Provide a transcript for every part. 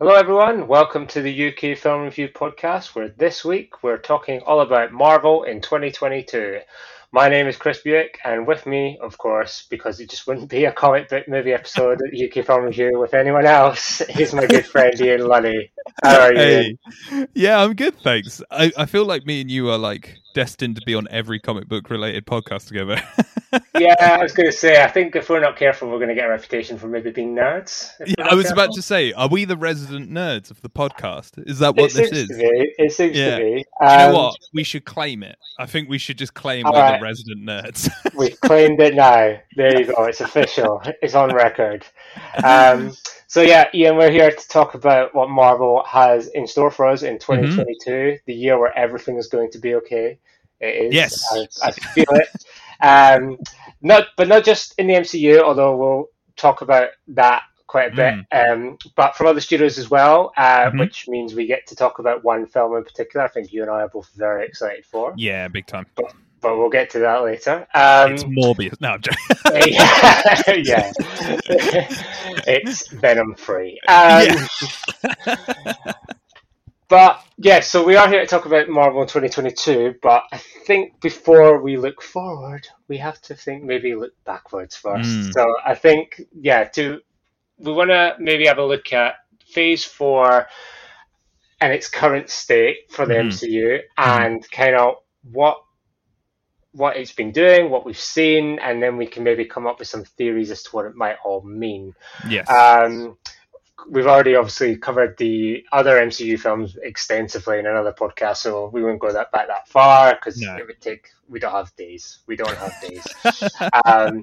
Hello, everyone. Welcome to the UK Film Review Podcast, where this week we're talking all about Marvel in 2022. My name is Chris Buick, and with me, of course, because it just wouldn't be a comic book movie episode at UK Film Review with anyone else, is my good friend Ian Lunny. How are you? Hey. Yeah, I'm good, thanks. I, I feel like me and you are like destined to be on every comic book related podcast together. yeah, I was going to say, I think if we're not careful, we're going to get a reputation for maybe being nerds. Yeah, I was careful. about to say, are we the resident nerds of the podcast? Is that what it this is? It seems Yeah. to be. Do you know Um, what? We should claim it. I think we should just claim we're right. the resident nerds. We've claimed it now. There you go. It's official. It's on record. Um, so yeah, Ian, we're here to talk about what Marvel has in store for us in 2022, the year where everything is going to be okay. It is. Yes. I, I feel it. Um, not, but not just in the MCU, although we'll talk about that quite a bit. Um, but from other studios as well, uh, Mhm. which means we get to talk about one film in particular. I think you and I are both very excited for, yeah, big time. but we'll get to that later. Um, it's Morbius. No, I'm joking. yeah, yeah. it's venom free. Um, but yeah, so we are here to talk about Marvel in 2022. But I think before we look forward, we have to think maybe look backwards first. Mm. So I think yeah, to we want to maybe have a look at Phase Four and its current state for the Mhm. MCU, and kind of what what it's been doing, what we've seen, and then we can maybe come up with some theories as to what it might all mean. yes. Um, we've already obviously covered the other MCU films extensively in another podcast, so we won't go that back that far because No. it would take. We don't have days. We don't have days. um,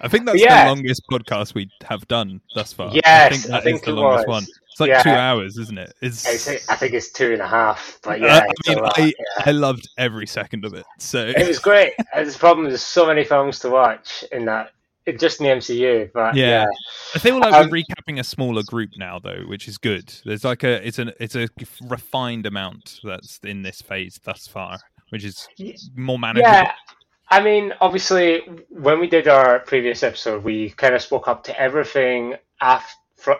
I think that's yeah. the longest podcast we have done thus far. I Yes, think that I is think the it longest was. one. It's like Yeah. two hours, isn't it? It's, I think, I think it's two and a half, but Uh, yeah, I mean, lot, I, yeah. I loved every second of it. So it was great. There's a problem. There's so many films to watch in that, it, just in the MCU. But Yeah. yeah, I feel like Um, we're recapping a smaller group now, though, which is good. There's like a it's an it's a refined amount that's in this phase thus far, which is more manageable. Yeah, I mean, obviously, when we did our previous episode, we kind of spoke up to everything after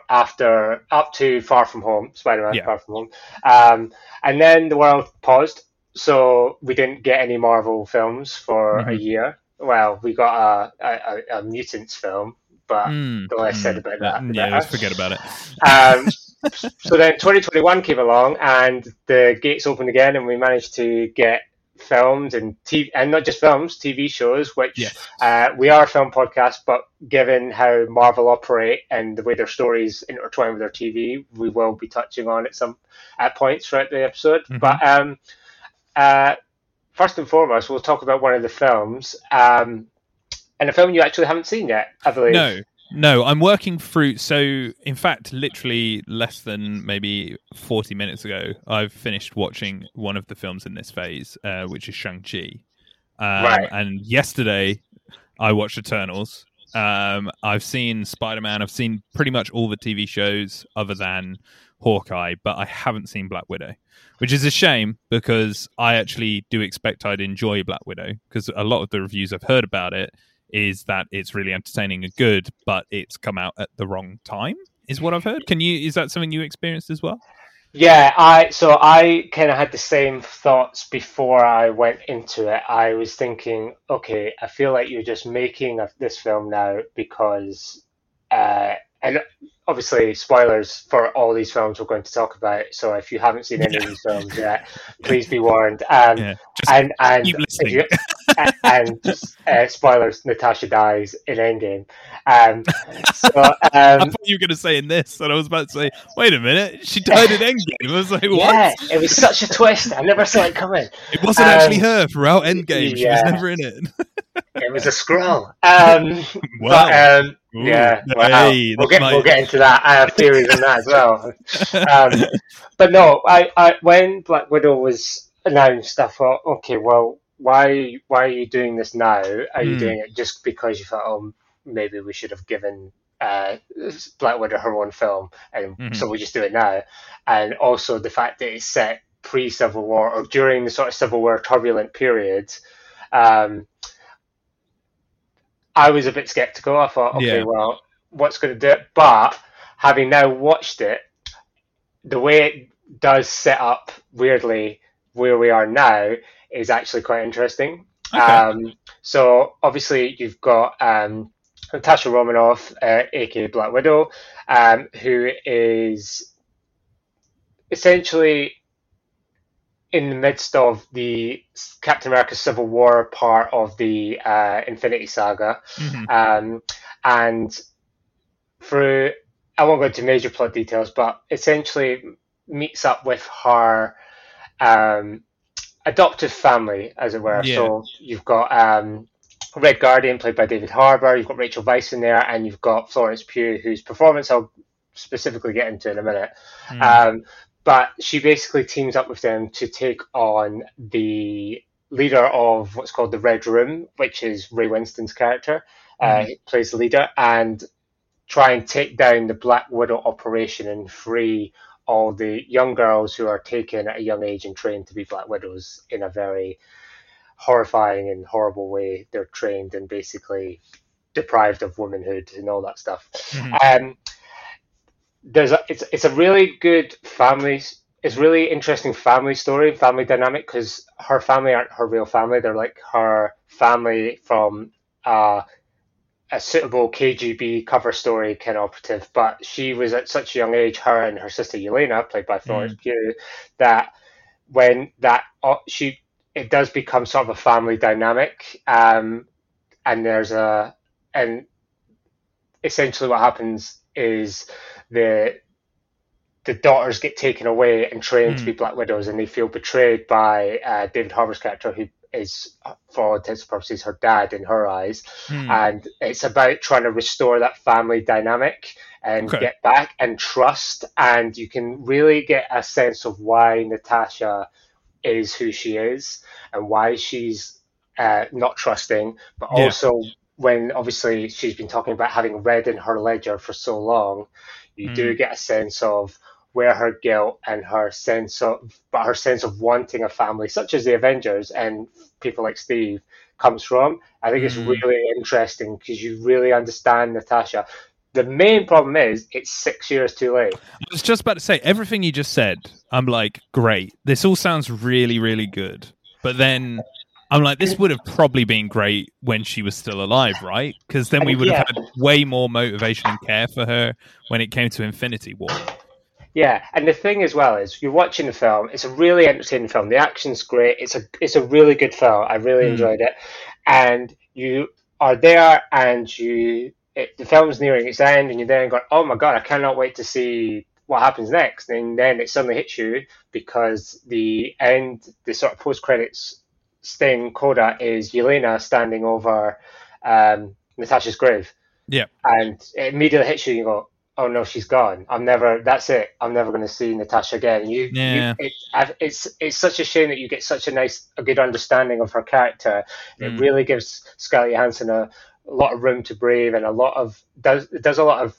after up to Far From Home, Spider-Man Yeah. Far From Home, um, and then the world paused, so we didn't get any Marvel films for a Mhm. year. Well, we got a a, a, a mutants film, but Mm, the less said mm, about but- that, yeah, let's forget about it. Um, so then 2021 came along and the gates opened again and we managed to get films and TV, and not just films, TV shows, which Yes. uh, we are a film podcast, but given how Marvel operate and the way their stories intertwine with their TV, we will be touching on at some at points throughout the episode. Mhm. But um, uh, first and foremost, we'll talk about one of the films, um, and a film you actually haven't seen yet, I believe. No, no, I'm working through. So, in fact, literally less than maybe 40 minutes ago, I've finished watching one of the films in this phase, uh, which is Shang Chi. Um, Right. And yesterday, I watched Eternals. Um, I've seen Spider Man. I've seen pretty much all the TV shows other than Hawkeye, but I haven't seen Black Widow, which is a shame because I actually do expect I'd enjoy Black Widow because a lot of the reviews I've heard about it is that it's really entertaining and good, but it's come out at the wrong time. Is what I've heard. Can you? Is that something you experienced as well? Yeah, I so I kind of had the same thoughts before I went into it. I was thinking, okay, I feel like you're just making this film now because, uh, and obviously spoilers for all these films we're going to talk about. So if you haven't seen any of these films yet, please be warned. Um, Yeah, and and you- and uh, spoilers: Natasha dies in Endgame. Um, so I um, thought you were going to say in this, and I was about to say, wait a minute, she died in Endgame. I was like, what? yeah, it was such a twist. I never saw it coming. It wasn't Um, actually her throughout Endgame. She was never in it. It was a scroll. Um, Wow. But, um, Ooh, yeah, wow. hey, we'll get we'll get into that. I have theories on that as well. Um, but no, I, I when Black Widow was announced, I thought, okay, well, why why are you doing this now? Are you Hmm. doing it just because you thought, oh, maybe we should have given uh, Black Widow her own film, and Mhm. so we just do it now? And also the fact that it's set pre Civil War or during the sort of Civil War turbulent period. Um, I was a bit skeptical. I thought, okay, Yeah. well, what's going to do it? But having now watched it, the way it does set up weirdly where we are now is actually quite interesting. Okay. Um, so obviously you've got um, Natasha Romanoff, uh, aka Black Widow, um, who is essentially in the midst of the Captain America Civil War part of the uh, Infinity Saga, Mhm. um, and through I won't go into major plot details, but essentially meets up with her um, adoptive family, as it were. Yeah. So you've got um, Red Guardian, played by David Harbour. You've got Rachel Weisz in there, and you've got Florence Pugh, whose performance I'll specifically get into in a minute. Mm. Um, but she basically teams up with them to take on the leader of what's called the Red Room, which is Ray Winstone's character. Uh, he plays the leader and try and take down the Black Widow operation and free all the young girls who are taken at a young age and trained to be Black Widows in a very horrifying and horrible way. They're trained and basically deprived of womanhood and all that stuff. Mhm. Um, there's a, it's it's a really good family. It's really interesting family story, family dynamic because her family aren't her real family. They're like her family from uh, a suitable KGB cover story kind of operative. But she was at such a young age, her and her sister Yelena, played by Florence Pugh, that when that uh, she it does become sort of a family dynamic. Um, and there's a and essentially what happens is the the daughters get taken away and trained to be Black Widows, and they feel betrayed by uh, David Harbour's character, who is, for all intents and purposes, her dad in her eyes. Hmm. And it's about trying to restore that family dynamic and Okay. get back and trust. And you can really get a sense of why Natasha is who she is and why she's uh, not trusting, but Yeah. also when obviously she's been talking about having red in her ledger for so long, you do mm. get a sense of where her guilt and her sense of, but her sense of wanting a family, such as the Avengers and people like Steve, comes from. I think it's mm. really interesting because you really understand Natasha. The main problem is it's six years too late. I was just about to say everything you just said. I'm like, great. This all sounds really, really good. But then I'm like, this would have probably been great when she was still alive, right? Because then we would have had way more motivation and care for her when it came to Infinity War. Yeah, and the thing as well is you're watching the film. It's a really entertaining film. The action's great. It's a it's a really good film. I really Mm. enjoyed it, and you are there, and you it, the film's nearing its end, and you're there and going, "Oh my god, I cannot wait to see what happens next." And then it suddenly hits you because the end, the sort of post credits sting coda is Yelena standing over um, Natasha's grave Yeah. and it immediately hits you. and You go, oh no, she's gone. I'm never. That's it. I'm never going to see Natasha again. You, Yeah. you it, I've- it's it's such a shame that you get such a nice, a good understanding of her character. It Mm. really gives Scarlett Johansson a, a lot of room to breathe and a lot of does does a lot of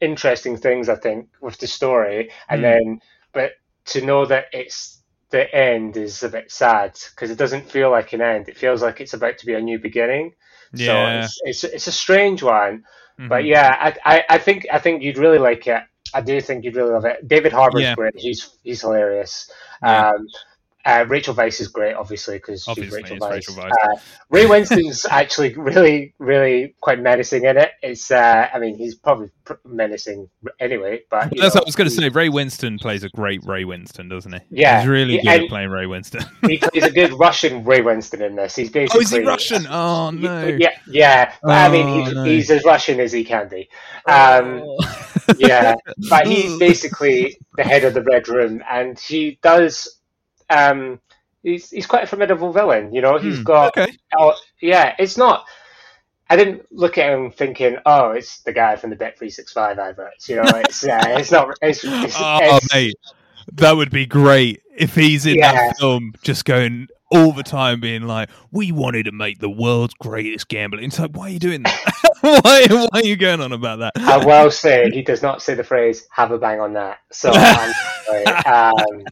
interesting things. I think with the story, and Mm. then but to know that it's the end is a bit sad because it doesn't feel like an end. It feels like it's about to be a new beginning. Yeah. So it's, it's it's a strange one. But Mhm. yeah, I, I, I think I think you'd really like it. I do think you'd really love it. David Harbour's Yeah. great. He's he's hilarious. Yeah. Um, uh, Rachel Weisz is great, obviously, because she's Rachel it's Weisz. Rachel Weisz. Uh, Ray Winstone's actually really, really quite menacing in it. It's, uh, I mean, he's probably pr- menacing anyway, but That's know, what I was going to say. Ray Winstone plays a great Ray Winstone, doesn't he? Yeah. he's really Yeah, good at playing Ray Winstone. he plays a good Russian Ray Winstone in this. He's basically oh, is he Russian? Oh no. Yeah, yeah. But, I mean, Oh, he's, no. he's as Russian as he can be. Um, yeah, but he's basically the head of the Red Room, and he does. Um, he's he's quite a formidable villain. You know, he's Hmm, got. okay. Oh, yeah, it's not. I didn't look at him thinking, "Oh, it's the guy from the Bet three six five adverts." You know, it's uh, it's not. It's, it's, Oh, it's- mate, that would be great if he's in Yeah. that film, just going all the time, being like, "We wanted to make the world's greatest gambling." It's like, why are you doing that? why, why are you going on about that? I will say he does not say the phrase "have a bang on that." So I'm. Um,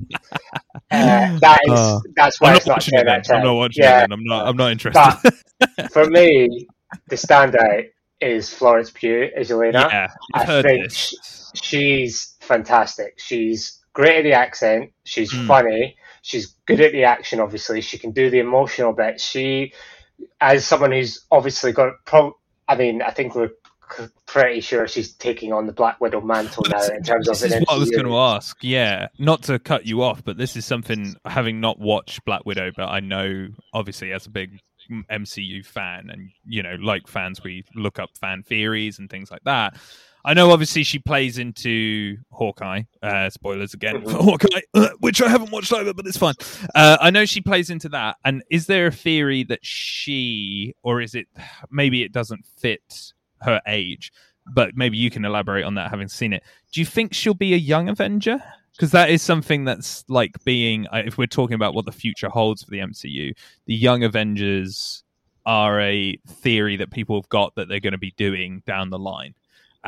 uh, that is Oh. that's why I'm it's not not it. Then. out. I'm not watching yeah, it. Then. I'm not. I'm not interested. for me, the standout is Florence Pugh as Elena. yeah, I think this. She's fantastic. She's great at the accent. She's Mm. funny. She's good at the action. Obviously, she can do the emotional bit. She, as someone who's obviously got, pro- I mean, I think we're pretty sure she's taking on the Black Widow mantle now in terms of this is what I was going to ask. Yeah, not to cut you off, but this is something having not watched Black Widow, but I know obviously as a big MCU fan, and you know, like fans, we look up fan theories and things like that. I know obviously she plays into Hawkeye. Uh, spoilers again. Hawkeye, which I haven't watched either, but it's fine. Uh, I know she plays into that. And is there a theory that she, or is it maybe it doesn't fit her age? But maybe you can elaborate on that, having seen it. Do you think she'll be a young Avenger? Because that is something that's like being, uh, if we're talking about what the future holds for the MCU, the young Avengers are a theory that people have got that they're going to be doing down the line.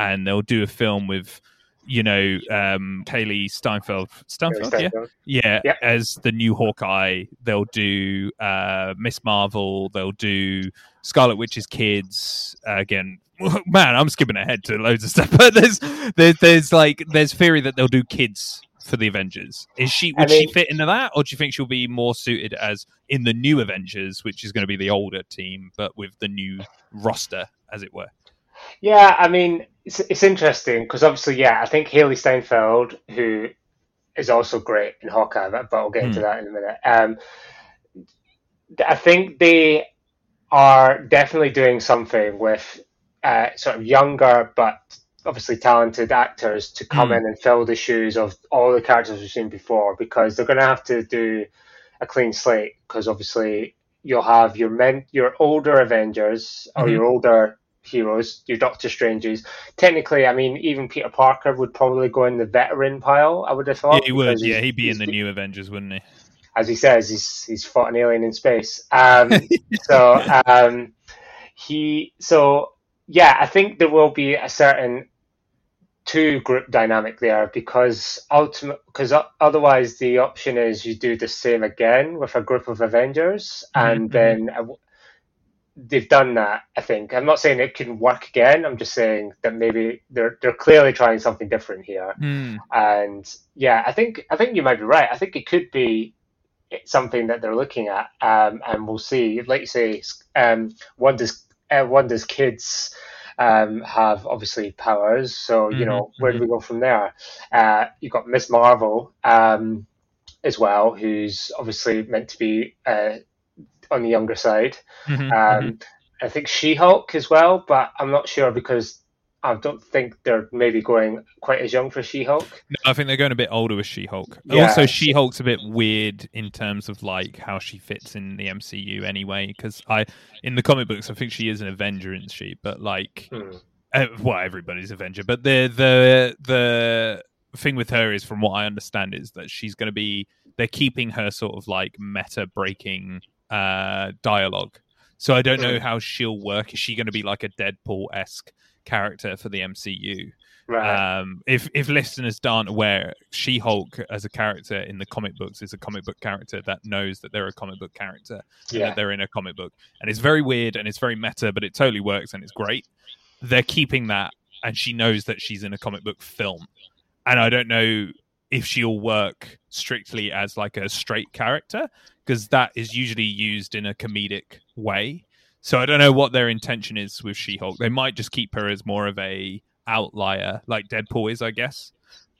And they'll do a film with, you know, um, Kaylee Steinfeld. Steinfeld, yeah? Yeah, Yep. as the new Hawkeye, they'll do uh, Miss Marvel. They'll do Scarlet Witch's kids uh, again. Man, I'm skipping ahead to loads of stuff, but there's there's, there's like there's theory that they'll do kids for the Avengers. Is she I would she fit into that, or do you think she'll be more suited as in the new Avengers, which is going to be the older team, but with the new roster, as it were? Yeah, I mean, it's, it's interesting because obviously, yeah, I think Hailee Steinfeld, who is also great in Hawkeye, but I'll get into Hmm. that in a minute. Um, I think they are definitely doing something with uh, sort of younger but obviously talented actors to come Hmm. in and fill the shoes of all the characters we've seen before because they're going to have to do a clean slate because obviously you'll have your men, your older Avengers or Mhm. your older heroes, your Doctor Stranges. Technically, I mean, even Peter Parker would probably go in the veteran pile. I would have thought. yeah, he would. Yeah, he'd be in the new Avengers, wouldn't he? as he says, he's he's fought an alien in space. Um, so um, he so yeah, I think there will be a certain two group dynamic there because ultimate because otherwise the option is you do the same again with a group of Avengers and Mhm. then they've done that. I think I'm not saying it can work again. I'm just saying that maybe they're they're clearly trying something different here. Hmm. And yeah, I think I think you might be right. I think it could be something that they're looking at, um, and we'll see. Like you say, um, Wanda's uh, Wanda's kids um, have obviously powers, so you Mhm, know where do we go from there? Uh, you've got Miss Marvel um, as well, who's obviously meant to be uh, on the younger side. Mhm, Um, I think She Hulk as well, but I'm not sure because I don't think they're maybe going quite as young for She Hulk. No, I think they're going a bit older with She-Hulk. Yeah. Also, She-Hulk's a bit weird in terms of like how she fits in the MCU anyway. Because I, in the comic books, I think she is an Avenger, isn't she? But like, Hmm. uh, well, everybody's Avenger, but the the the thing with her is, from what I understand, is that she's going to be they're keeping her sort of like meta breaking uh, dialogue. So I don't know how she'll work. Is she going to be like a Deadpool esque character for the MCU? Right. Um, if if listeners aren't aware, She Hulk as a character in the comic books is a comic book character that knows that they're a comic book character and Yeah. that they're in a comic book, and it's very weird and it's very meta, but it totally works and it's great. They're keeping that, and she knows that she's in a comic book film, and I don't know if she'll work strictly as like a straight character because that is usually used in a comedic way. So I don't know what their intention is with She-Hulk. They might just keep her as more of a outlier, like Deadpool is, I guess.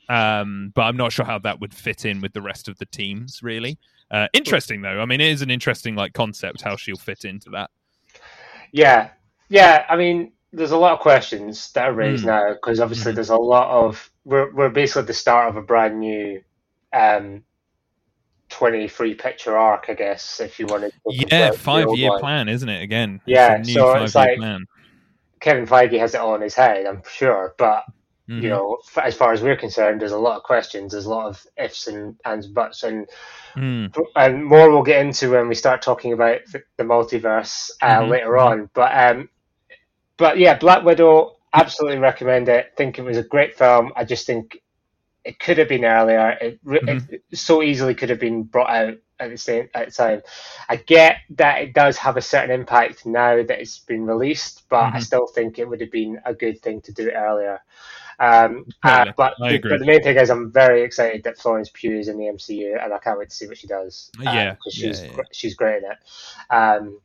Um, but I'm not sure how that would fit in with the rest of the teams. Really uh, interesting, though. I mean, it is an interesting like concept how she'll fit into that. Yeah, yeah. I mean, there's a lot of questions that are raised Mm. now because obviously Mhm. there's a lot of we're we're basically at the start of a brand new um 23 picture arc, I guess, if you wanted. to Yeah, five year one. plan, isn't it? Again, Yeah, it's a new so it's like- plan. Kevin Feige has it all in his head, I'm sure, but Mhm. you know, f- as far as we're concerned, there's a lot of questions, there's a lot of ifs and ands, buts, and Mm. and more we'll get into when we start talking about the, the multiverse uh, Mhm, later mhm. on. But um, but yeah, Black Widow, absolutely recommend it. Think it was a great film. I just think it could have been earlier. It, Mm-hmm. it so easily could have been brought out at the same at the time. I get that it does have a certain impact now that it's been released, but I Mhm. still think it would have been a good thing to do it earlier. Um, uh, but, the, but the main thing is, I'm very excited that Florence Pugh is in the MCU, and I can't wait to see what she does. uh, Yeah, 'cause she's yeah, yeah. she's great in it. Um,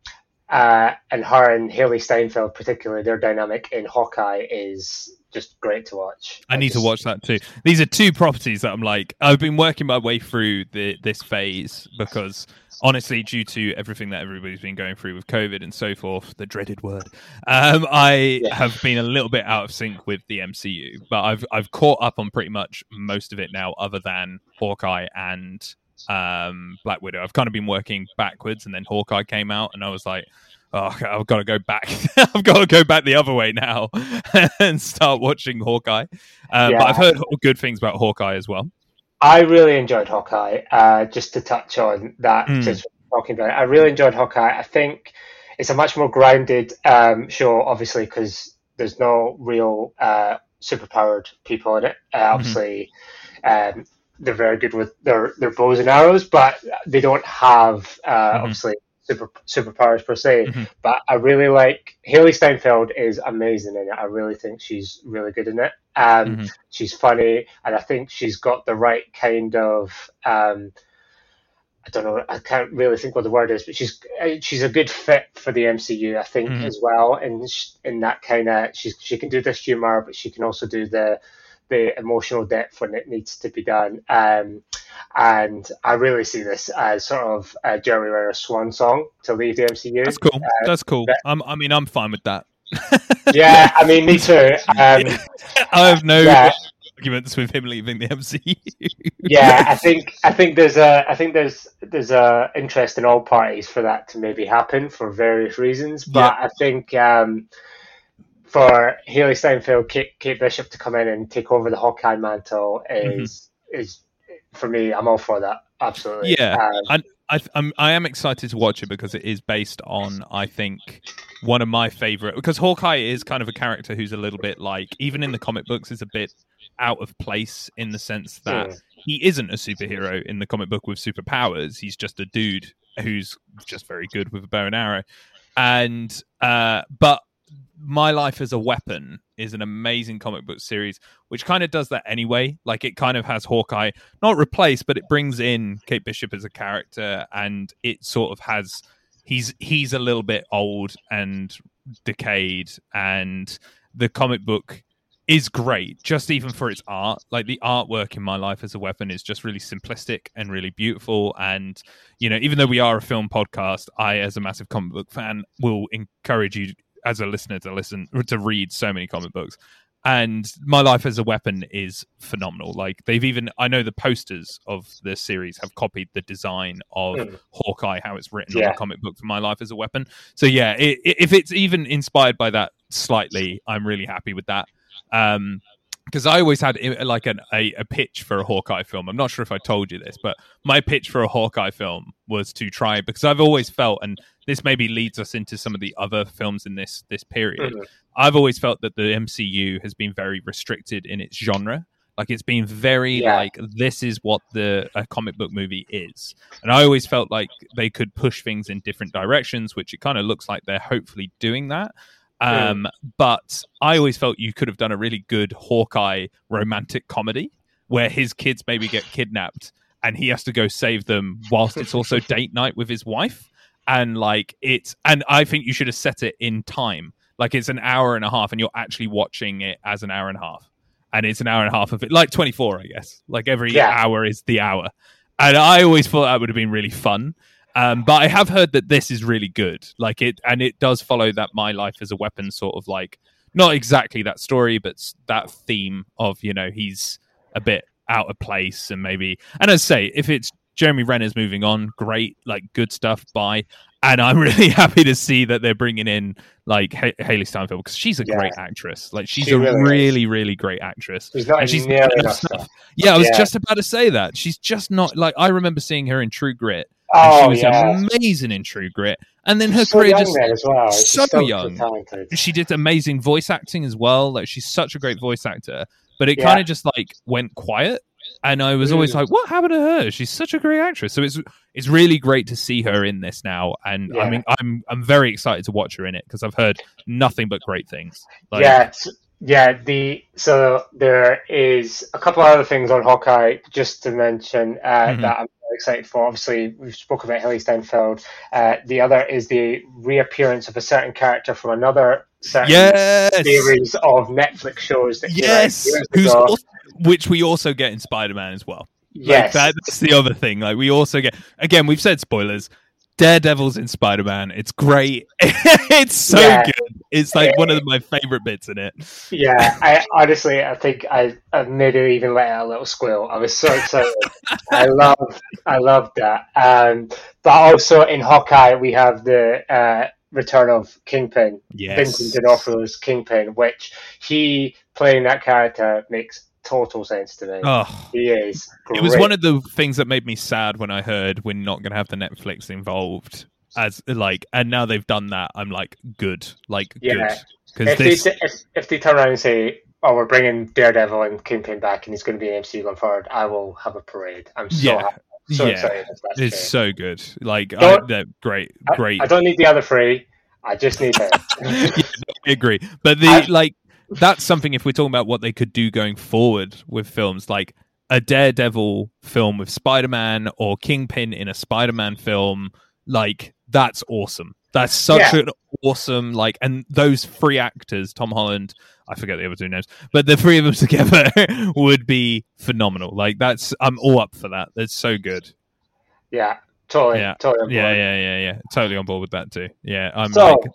uh, and her and Hailee Steinfeld, particularly their dynamic in Hawkeye, is just great to watch. I need to watch that too. These are two properties that I'm like I've been working my way through the this phase because honestly, due to everything that everybody's been going through with COVID and so forth, the dreaded word, um, I Yeah. have been a little bit out of sync with the MCU. But I've I've caught up on pretty much most of it now, other than Hawkeye and um, Black Widow. I've kind of been working backwards, and then Hawkeye came out, and I was like. Oh, I've got to go back. I've got to go back the other way now and start watching Hawkeye. Um, Yeah. But I've heard good things about Hawkeye as well. I really enjoyed Hawkeye. Uh, just to touch on that, Mm. just talking about it, I really enjoyed Hawkeye. I think it's a much more grounded um, show, obviously, because there's no real uh, superpowered people in it. Uh, Mm-hmm. obviously, um, they're very good with their their bows and arrows, but they don't have uh, Mhm. obviously super superpowers per se. Mhm. But I really like Hailee Steinfeld is amazing in it. I really think she's really good in it. Um, Mhm. She's funny, and I think she's got the right kind of. Um, I don't know. I can't really think what the word is, but she's uh, she's a good fit for the MCU. I think Mhm. as well, and sh- in that kind of she's she can do this humor, but she can also do the the emotional depth when it needs to be done. Um, and I really see this as sort of a Jeremy Renner's swan song to leave the MCU. That's cool. That's cool. that- I mean, I'm fine with that. Yeah, I mean, me too. Um, I have no Yeah. arguments with him leaving the MCU. yeah, I think I think there's a I think there's there's a interest in all parties for that to maybe happen for various reasons. But I think um, for Hailee Steinfeld, Kate, Kate Bishop to come in and take over the Hawkeye mantle is is for me. I'm all for that. Absolutely. Yeah, Um, and I, I'm I am excited to watch it because it is based on I think one of my favorite because Hawkeye is kind of a character who's a little bit like even in the comic books is a bit out of place in the sense that Mm. he isn't a superhero in the comic book with superpowers. He's just a dude who's just very good with a bow and arrow. And uh but my Life as a Weapon is an amazing comic book series, which kind of does that anyway. Like it kind of has Hawkeye not replaced, but it brings in Kate Bishop as a character, and it sort of has he's he's a little bit old and decayed, and the comic book is great, just even for its art. Like the artwork in My Life as a Weapon is just really simplistic and really beautiful. And you know, even though we are a film podcast, I, as a massive comic book fan, will encourage you as a listener to listen to read so many comic books and my life as a weapon is phenomenal like they've even i know the posters of the series have copied the design of Mm. hawkeye how it's written on Yeah. the comic book for my life as a weapon so yeah i i if it's even inspired by that slightly, I'm really happy with that. Um, because I always had like an, a, a pitch for a Hawkeye film. I'm not sure if I told you this, but my pitch for a Hawkeye film was to try because I've always felt, and this maybe leads us into some of the other films in this this period. Mhm. I've always felt that the MCU has been very restricted in its genre. Like it's been very Yeah. like this is what the a comic book movie is, and I always felt like they could push things in different directions, which it kind of looks like they're hopefully doing that. Um, but I always felt you could have done a really good Hawkeye romantic comedy where his kids maybe get kidnapped and he has to go save them whilst it's also date night with his wife. And like it's, and I think you should have set it in time. Like it's an hour and a half and you're actually watching it as an hour and a half. And it's an hour and a half of it, like 24, I guess. Like every Yeah. hour is the hour. And I always thought that would have been really fun. Um, but I have heard that this is really good. Like it, and it does follow that my life as a weapon sort of like not exactly that story, but that theme of you know he's a bit out of place and maybe. And as I say, if it's Jeremy Renner's moving on, great, like good stuff. Bye. And I'm really happy to see that they're bringing in like H- Hailee Steinfeld because she's a Yeah. great actress. Like she's She a really really, really great actress. She's not And she's nearly enough stuff. Yeah, I was Yeah. just about to say that. She's just not like I remember seeing her in True Grit. Oh she was yeah, amazing in True Grit. And then her so career just well. So so young. talented. she did amazing voice acting as well. Like she's such a great voice actor. But it Yeah. kind of just like went quiet. And I was always like, what happened to her? She's such a great actress. So it's it's really great to see her in this now. And I mean, I'm I'm very excited to watch her in it because I've heard nothing but great things. Like, yeah, yeah. The so there is a couple of other things on Hawkeye just to mention uh, Mhm. that I'm very excited for. Obviously, we've spoken about Hailee Steinfeld. Uh, the other is the reappearance of a certain character from another certain Yes. series of Netflix shows that Yes. Who's also, which we also get in Spider Man as well. Like, yes, that- that's the other thing. Like we also get again, we've said spoilers. Daredevil's in Spider Man. It's great. it's so Yeah. good. It's like one of my favorite bits in it. yeah. I honestly, I think I, I maybe even let out a little squeal. I was so excited. I love, I love that. Um, but also in Hawkeye, we have the uh, return of Kingpin, Yes. Vincent D'Onofrio's Kingpin, which he playing that character makes total sense to me. Oh, He is. it was one of the things that made me sad when I heard we're not going to have the Netflix involved. As like, and now they've done that. I'm like, good, like Yeah. good, because if, this. they, if, if they turn around and say, "Oh, we're bringing Daredevil and Kingpin back, and he's going to be in MCU going forward," I will have a parade. I'm so Yeah. happy. So yeah. It's true. so good. Like, I, they're great, great. I, don't need the other three. I just need him. I agree. But the I- like that's something if we're talking about what they could do going forward with films like a Daredevil film with Spider-Man or Kingpin in a Spider-Man film, like that's awesome. That's such Yeah. an awesome like and those three actors, Tom Holland, I forget the other two names, but the three of them together would be phenomenal. Like that's I'm all up for that. That's so good. yeah, totally, Yeah. totally. on Yeah, board. yeah, yeah, yeah. Totally on board with that too. Yeah, I'm So- like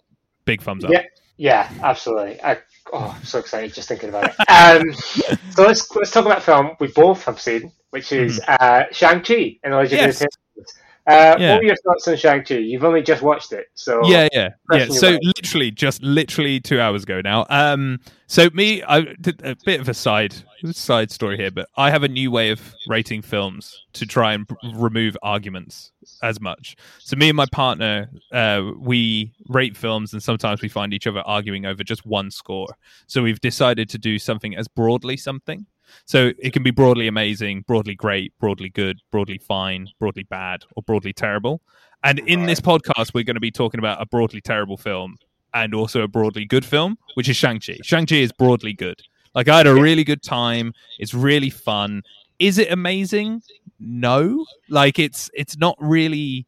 big thumbs up. Yeah, yeah, absolutely. I, oh, I'm so excited just thinking about it. Um, so let's let's talk about film we both have seen, which is uh, Shang Chi and Legend. Yes. of the. Uh, Yeah. What were your thoughts on Shang Chi? You've only just watched it, so yeah yeah. Yeah so literally just literally two hours ago now. Um so me i did a bit of a side side story here but i have a new way of rating films to try and remove arguments as much. So me and my partner uh we rate films and sometimes we find each other arguing over just one score. So we've decided to do something as broadly something so it can be broadly amazing, broadly great, broadly good, broadly fine, broadly bad, or broadly terrible. And in this podcast, we're going to be talking about a broadly terrible film and also a broadly good film, which is Shang-Chi. Shang-Chi is broadly good. Like, I had a really good time. It's really fun. Is it amazing? No. Like, it's it's not really.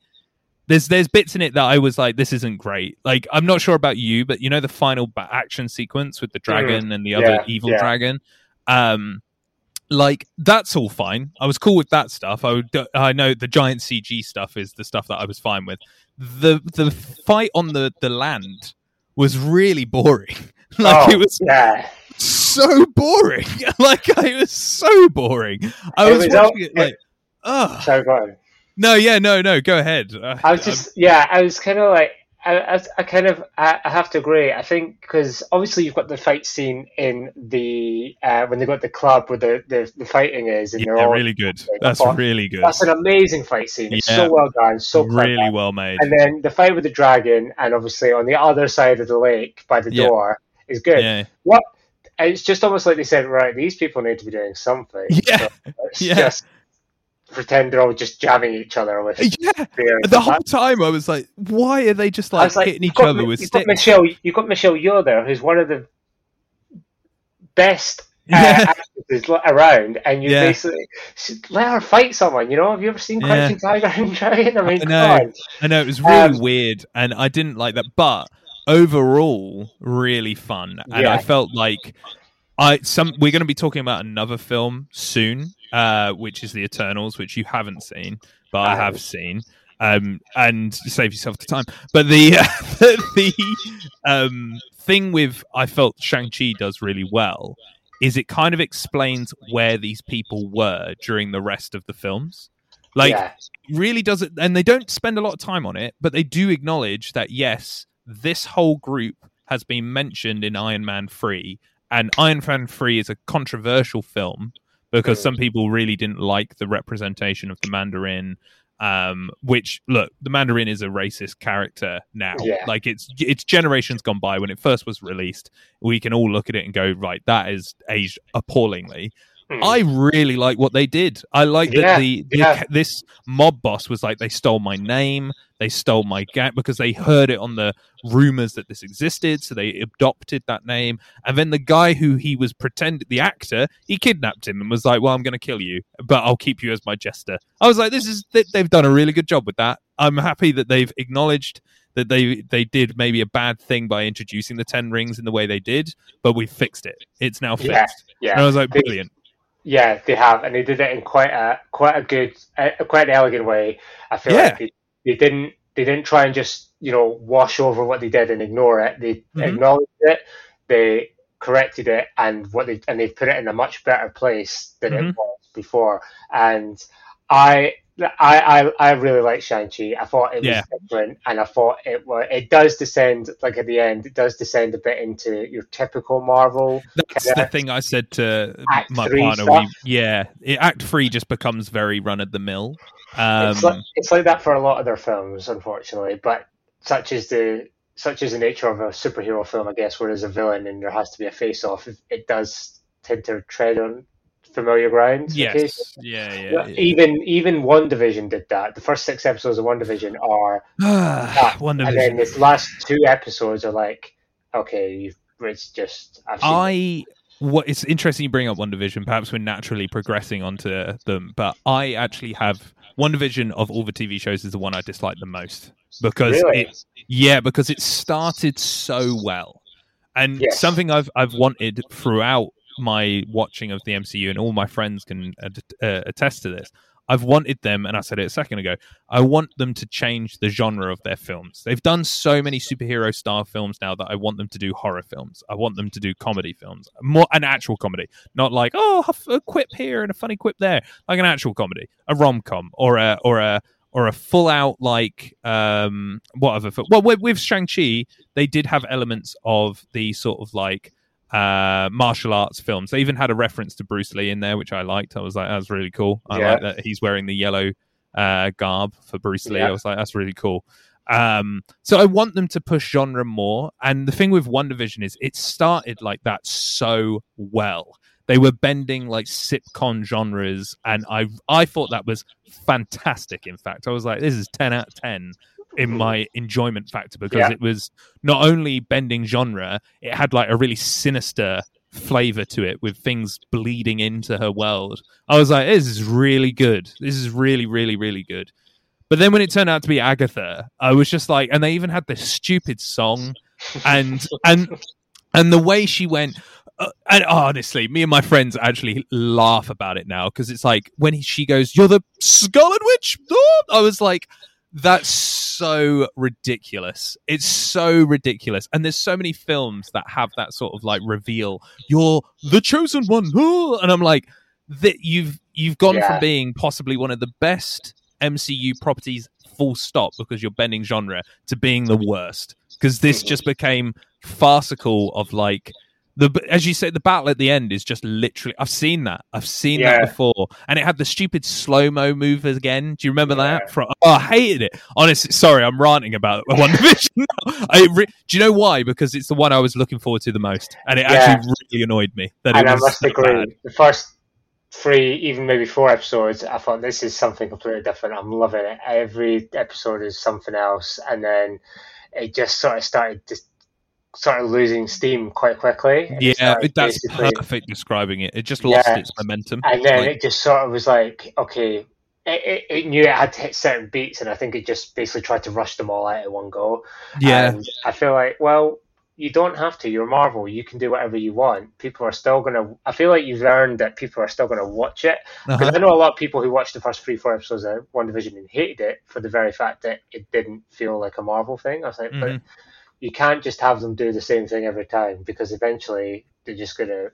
There's there's bits in it that I was like, this isn't great. Like, I'm not sure about you, but you know the final action sequence with the dragon and the other Yeah, evil yeah. dragon. Um, like that's all fine. I was cool with that stuff. I would, I know the giant CG stuff is the stuff that I was fine with. The the fight on the the land was really boring. like oh, it was yeah. so boring. like it was so boring. I It was, was watching it like, oh go on. no, yeah, no, no. Go ahead. Uh, I was just yeah, I was kind of like I, I, I kind of I, I have to agree. I think because obviously you've got the fight scene in the uh, when they got the club where the, the, the fighting is, and Yeah, they're all really good. That's thought, really good. That's an amazing fight scene. It's Yeah. so well done, so clever. really well made. And then the fight with the dragon, and obviously on the other side of the lake by the Yeah. door is good. Yeah. What? It's just almost like they said, right? These people need to be doing something. Yeah. So let's Yeah. just pretend they're all just jabbing each other with Yeah. The whole time I was like, why are they just like, like, hitting each got, other with you've got? Michelle. You've got Michelle Yeoh there, who's one of the best uh, Yeah. actresses around, and you Yeah. basically let her fight someone. You know, have you ever seen Yeah. Crouching Tiger and Dragon? I mean, I know. I know it was really Um, weird, and I didn't like that. But overall, really fun, and I felt like I some we're going to be talking about another film soon, uh, which is the Eternals, which you haven't seen, but I have seen. Um, and save yourself the time. But the the um thing with I felt Shang Chi does really well is it kind of explains where these people were during the rest of the films. Like yeah, really does it and they don't spend a lot of time on it but they do acknowledge that yes this whole group has been mentioned in iron man 3 and iron man 3 is a controversial film because some people really didn't like the representation of the mandarin um which look the mandarin is a racist character now. Yeah. like it's it's generations gone by. When it first was released we can all look at it and go right that is aged appallingly Hmm. I really like what they did. I like Yeah, that the, the yeah. this mob boss was like they stole my name, they stole my gap because they heard it on the rumors that this existed, so they adopted that name. And then the guy who he was pretend the actor, he kidnapped him and was like, "Well, I'm going to kill you, but I'll keep you as my jester." I was like, "This is they- they've done a really good job with that." I'm happy that they've acknowledged that they they did maybe a bad thing by introducing the ten rings in the way they did, but we fixed it. It's now fixed. Yeah, yeah. And I was like, brilliant. Yeah, they have, and they did it in quite a quite a good, uh, quite an elegant way. I feel Yeah. like they, they didn't they didn't try and just you know wash over what they did and ignore it. They Mhm. acknowledged it, they corrected it, and what they and they put it in a much better place than Mhm. it was before. And I. I, I, I really like Shang Chi. I thought it was Yeah. different, and I thought it was. It does descend like at the end. It does descend a bit into your typical Marvel. That's the thing I said to my partner. We, yeah, it, Act Three just becomes very run of the mill. Um, it's like it's like that for a lot of their films, unfortunately. But such is the such is the nature of a superhero film, I guess, where there's a villain and there has to be a face-off. It, it does tend to tread on familiar ground. yes, yeah, yeah. Yeah, yeah. Even even WandaVision did that. The first six episodes of WandaVision are, that, One and then this last two episodes are like, okay, you've, it's just I what it's interesting you bring up WandaVision. Perhaps we're naturally progressing onto them, but I actually have WandaVision of all the TV shows is the one I dislike the most because Really? it yeah because it started so well, and Yes. something I've I've wanted throughout my watching of the MCU, and all my friends can uh, attest to this. I've wanted them, and I said it a second ago. I want them to change the genre of their films. They've done so many superhero style films now that I want them to do horror films. I want them to do comedy films, more an actual comedy, not like oh a quip here and a funny quip there, like an actual comedy, a rom com or a or a or a full out like um what other film? Well, with, with Shang Chi, they did have elements of the sort of like uh martial arts films. They even had a reference to Bruce Lee in there, which I liked. I was like, that was really cool. I Yeah. like that he's wearing the yellow uh garb for Bruce Lee. Yeah. I was like, that's really cool. Um, so I want them to push genre more. And the thing with WandaVision is it started like that so well. They were bending like sitcom genres, and I I thought that was fantastic. In fact, I was like, this is ten out of ten in my enjoyment factor because Yeah. it was not only bending genre, it had like a really sinister flavor to it with things bleeding into her world. I was like, this is really good. This is really, really, really good. But then when it turned out to be Agatha, I was just like, and they even had this stupid song, and and and the way she went. Uh, and honestly, me and my friends actually laugh about it now because it's like when he, she goes, "You're the Scarlet Witch." Oh! I was like, "That's so ridiculous! It's so ridiculous!" And there's so many films that have that sort of like reveal. You're the chosen one, oh! and I'm like, that you've you've gone Yeah. from being possibly one of the best MCU properties full stop because you're bending genre to being the worst because this Mm-hmm. just became farcical of like the as you say the battle at the end is just literally I've seen that I've seen Yeah. that before and it had the stupid slow mo move again. Do you remember Yeah. that? From oh, I hated it. Honestly, sorry, I'm ranting about WandaVision. I re- do you know why? Because it's the one I was looking forward to the most, and it Yeah. actually really annoyed me that and it I must so agree. bad. The first three, even maybe four episodes, I thought this is something completely different. I'm loving it. Every episode is something else, and then it just sort of started to sort of losing steam quite quickly. Yeah, that's perfect describing it. It just lost Yeah. its momentum. And then Like, it just sort of was like, okay, it, it, it knew it had to hit certain beats, and I think it just basically tried to rush them all out at one go. yeah, And I feel like, well, you don't have to. You're Marvel. You can do whatever you want. People are still going to. I feel like you've learned that people are still going to watch it. Because uh-huh. I know a lot of people who watched the first three, four episodes of WandaVision and hated it for the very fact that it didn't feel like a Marvel thing. I was like, but Mhm. You can't just have them do the same thing every time because eventually they're just gonna.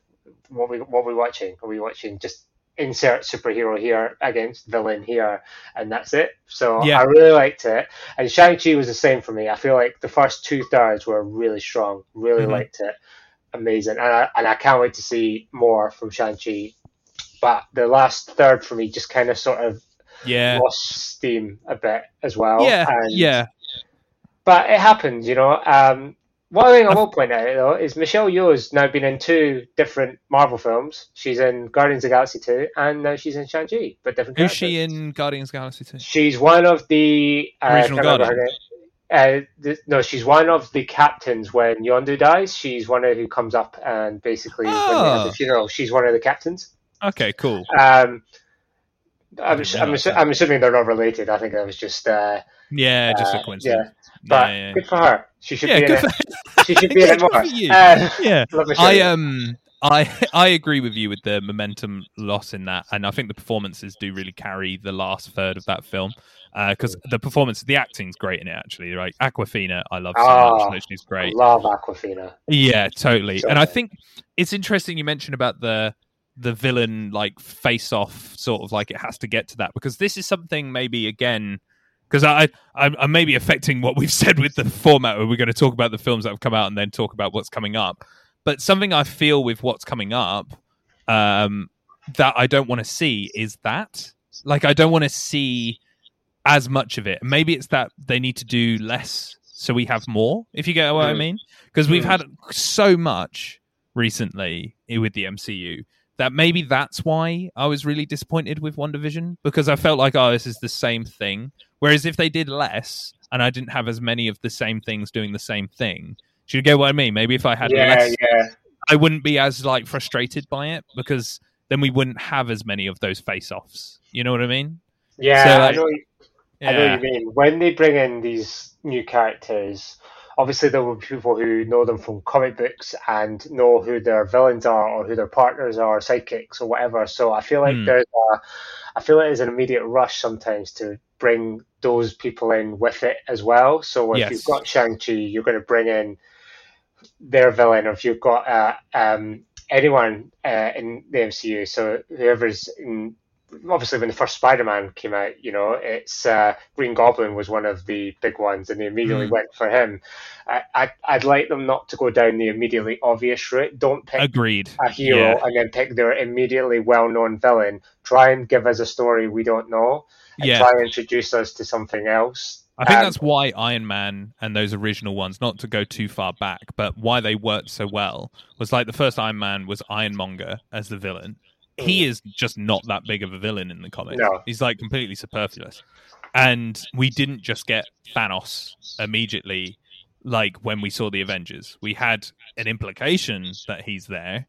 What we what we watching? Are we watching just insert superhero here against villain here, and that's it? So Yeah. I really liked it, and Shang Chi was the same for me. I feel like the first two thirds were really strong. Really Mhm. liked it, amazing, and I, and I can't wait to see more from Shang Chi. But the last third for me just kind of sort of yeah, lost steam a bit as well. yeah, and, yeah. But it happens, you know. Um, one thing I will point out though is Michelle Yeoh's now been in two different Marvel films. She's in Guardians of the Galaxy 2 and now she's in Shang Chi, but different Who's characters. she in Guardians of the Galaxy 2? She's one of the uh, Original can't remember her name. Uh, the, no, she's one of the captains when Yondu dies. She's one of who comes up and basically when Oh. the funeral, she's one of the captains. Okay, cool. Um, I'm, I'm, assu- I'm assuming they're not related. I think that was just, uh, Yeah, just uh, a coincidence. But yeah, yeah. good for her. She should Yeah, be in it. for- She should be in it more. Uh, yeah. I um I I agree with you with the momentum loss in that, and I think the performances do really carry the last third of that film because the performance, the acting's great in it. Actually, right? Awkwafina, I love so Oh, much. She's great. Love Awkwafina. Yeah, totally. So and I think it's interesting you mentioned about the the villain like face off sort of like it has to get to that because this is something maybe again because I, I I'm maybe affecting what we've said with the format where we're going to talk about the films that have come out and then talk about what's coming up. But something I feel with what's coming up um, that I don't want to see is that like I don't want to see as much of it. Maybe it's that they need to do less so we have more. If you get what I Mm. mean, because we've Mm. had so much recently with the MCU that maybe that's why I was really disappointed with WandaVision because I felt like oh this is the same thing. Whereas if they did less and I didn't have as many of the same things doing the same thing, do you get what I mean? Maybe if I had yeah, less, yeah. I wouldn't be as like frustrated by it because then we wouldn't have as many of those face-offs. You know what I mean? Yeah, So, I like, know. I know what you mean. When they bring in these new characters, obviously there will be people who know them from comic books and know who their villains are or who their partners are, sidekicks or whatever. So I feel like Hmm. there's a, I feel like there's an immediate rush sometimes to bring those people in with it as well. So if Yes. you've got Shang Chi, you're going to bring in their villain, or if you've got uh, um, anyone uh, in the MCU, so whoever's in obviously when the first Spider-Man came out, you know, it's uh, Green Goblin was one of the big ones, and they immediately Mm. went for him. I, I'd like them not to go down the immediately obvious route. Don't pick Agreed. a hero Yeah. and then pick their immediately well-known villain. Try and give us a story we don't know, and Yeah. try and introduce us to something else. I think Um, that's why Iron Man and those original ones, not to go too far back, but why they worked so well was like the first Iron Man was Ironmonger as the villain. He is just not that big of a villain in the comics. No. He's like completely superfluous. And we didn't just get Thanos immediately, like when we saw the Avengers. We had an implication that he's there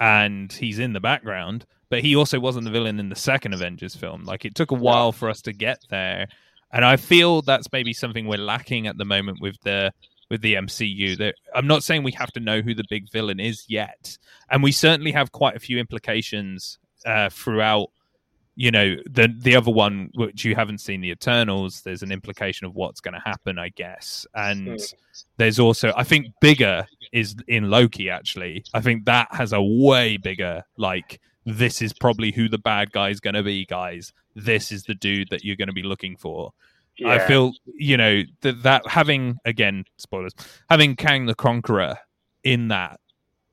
and he's in the background, but he also wasn't the villain in the second Avengers film. Like it took a while for us to get there and I feel that's maybe something we're lacking at the moment with the with the MCU. That I'm not saying we have to know who the big villain is yet, and we certainly have quite a few implications uh, throughout. You know, the the other one which you haven't seen, the Eternals. There's an implication of what's going to happen, I guess, and Mm. there's also I think bigger is in Loki. Actually, I think that has a way bigger like. This is probably who the bad guy's going to be, guys. This is the dude that you're going to be looking for I feel you know that that having again spoilers having Kang the Conqueror in that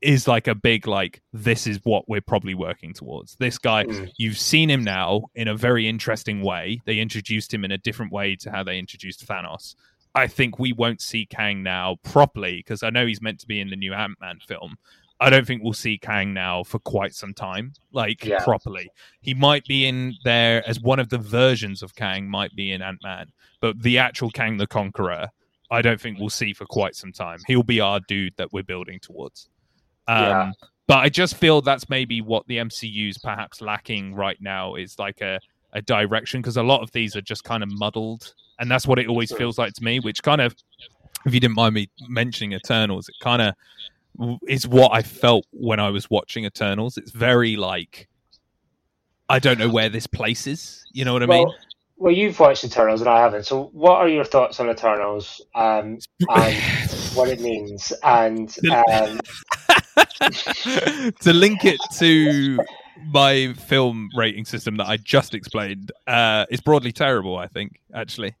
is like a big like this is what we're probably working towards. This guy Mm. you've seen him now in a very interesting way. They introduced him in a different way to how they introduced Thanos. I think we won't see Kang now properly because I know he's meant to be in the new Ant Man film. I don't think we'll see Kang now for quite some time, like Yeah. properly. He might be in there as one of the versions of Kang, might be in Ant Man, but the actual Kang the Conqueror, I don't think we'll see for quite some time. He'll be our dude that we're building towards. Um, Yeah. But I just feel that's maybe what the MCU's perhaps lacking right now is like a, a direction because a lot of these are just kind of muddled, and that's what it always feels like to me. Which kind of, if you didn't mind me mentioning Eternals, it kind of is what I felt when I was watching Eternals. It's very like I don't know where this place is. You know what I mean? Well, well, you've watched Eternals and I haven't. So, what are your thoughts on Eternals um, and what it means? And um, to link it to my film rating system that I just explained, uh, is broadly terrible. I think actually.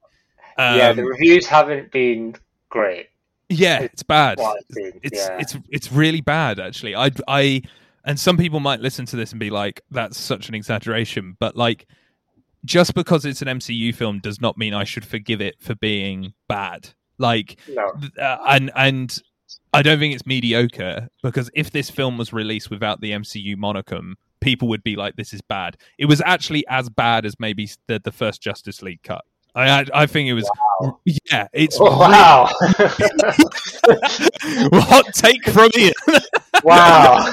yeah, Um, the reviews haven't been great. Yeah, it's bad. Well, It's yeah. it's it's really bad actually. I I and some people might listen to this and be like, "That's such an exaggeration," but like. Just because it's an MCU film does not mean I should forgive it for being bad. Like, No. uh, and and I don't think it's mediocre because if this film was released without the MCU monicum, people would be like, "This is bad." It was actually as bad as maybe the the first Justice League cut. I I, think it was. Yeah, it's Oh, wow. hot take from Ian. wow.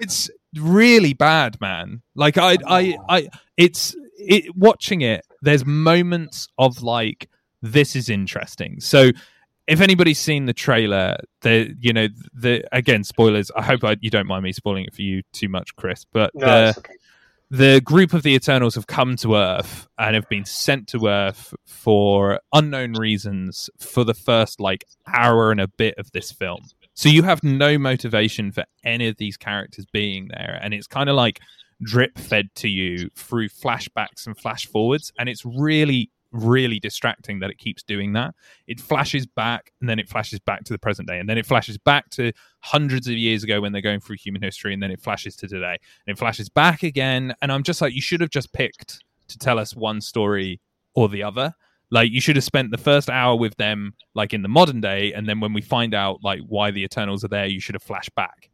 it's really bad, man. Like I, I, I, it's it. Watching it, there's moments of like this is interesting. So, if anybody's seen the trailer, the you know the again spoilers. I hope I, you don't mind me spoiling it for you too much, Chris. But no, the okay. The group of the Eternals have come to Earth and have been sent to Earth for unknown reasons for the first like hour and a bit of this film. So you have no motivation for any of these characters being there, and it's kind of like drip fed to you through flashbacks and flash forwards, and it's really really distracting that it keeps doing that. It flashes back and then it flashes back to the present day and then it flashes back to hundreds of years ago when they're going through human history and then it flashes to today and it flashes back again and I'm just like you should have just picked to tell us one story or the other. Like you should have spent the first hour with them like in the modern day and then when we find out like why the Eternals are there you should have flashed back.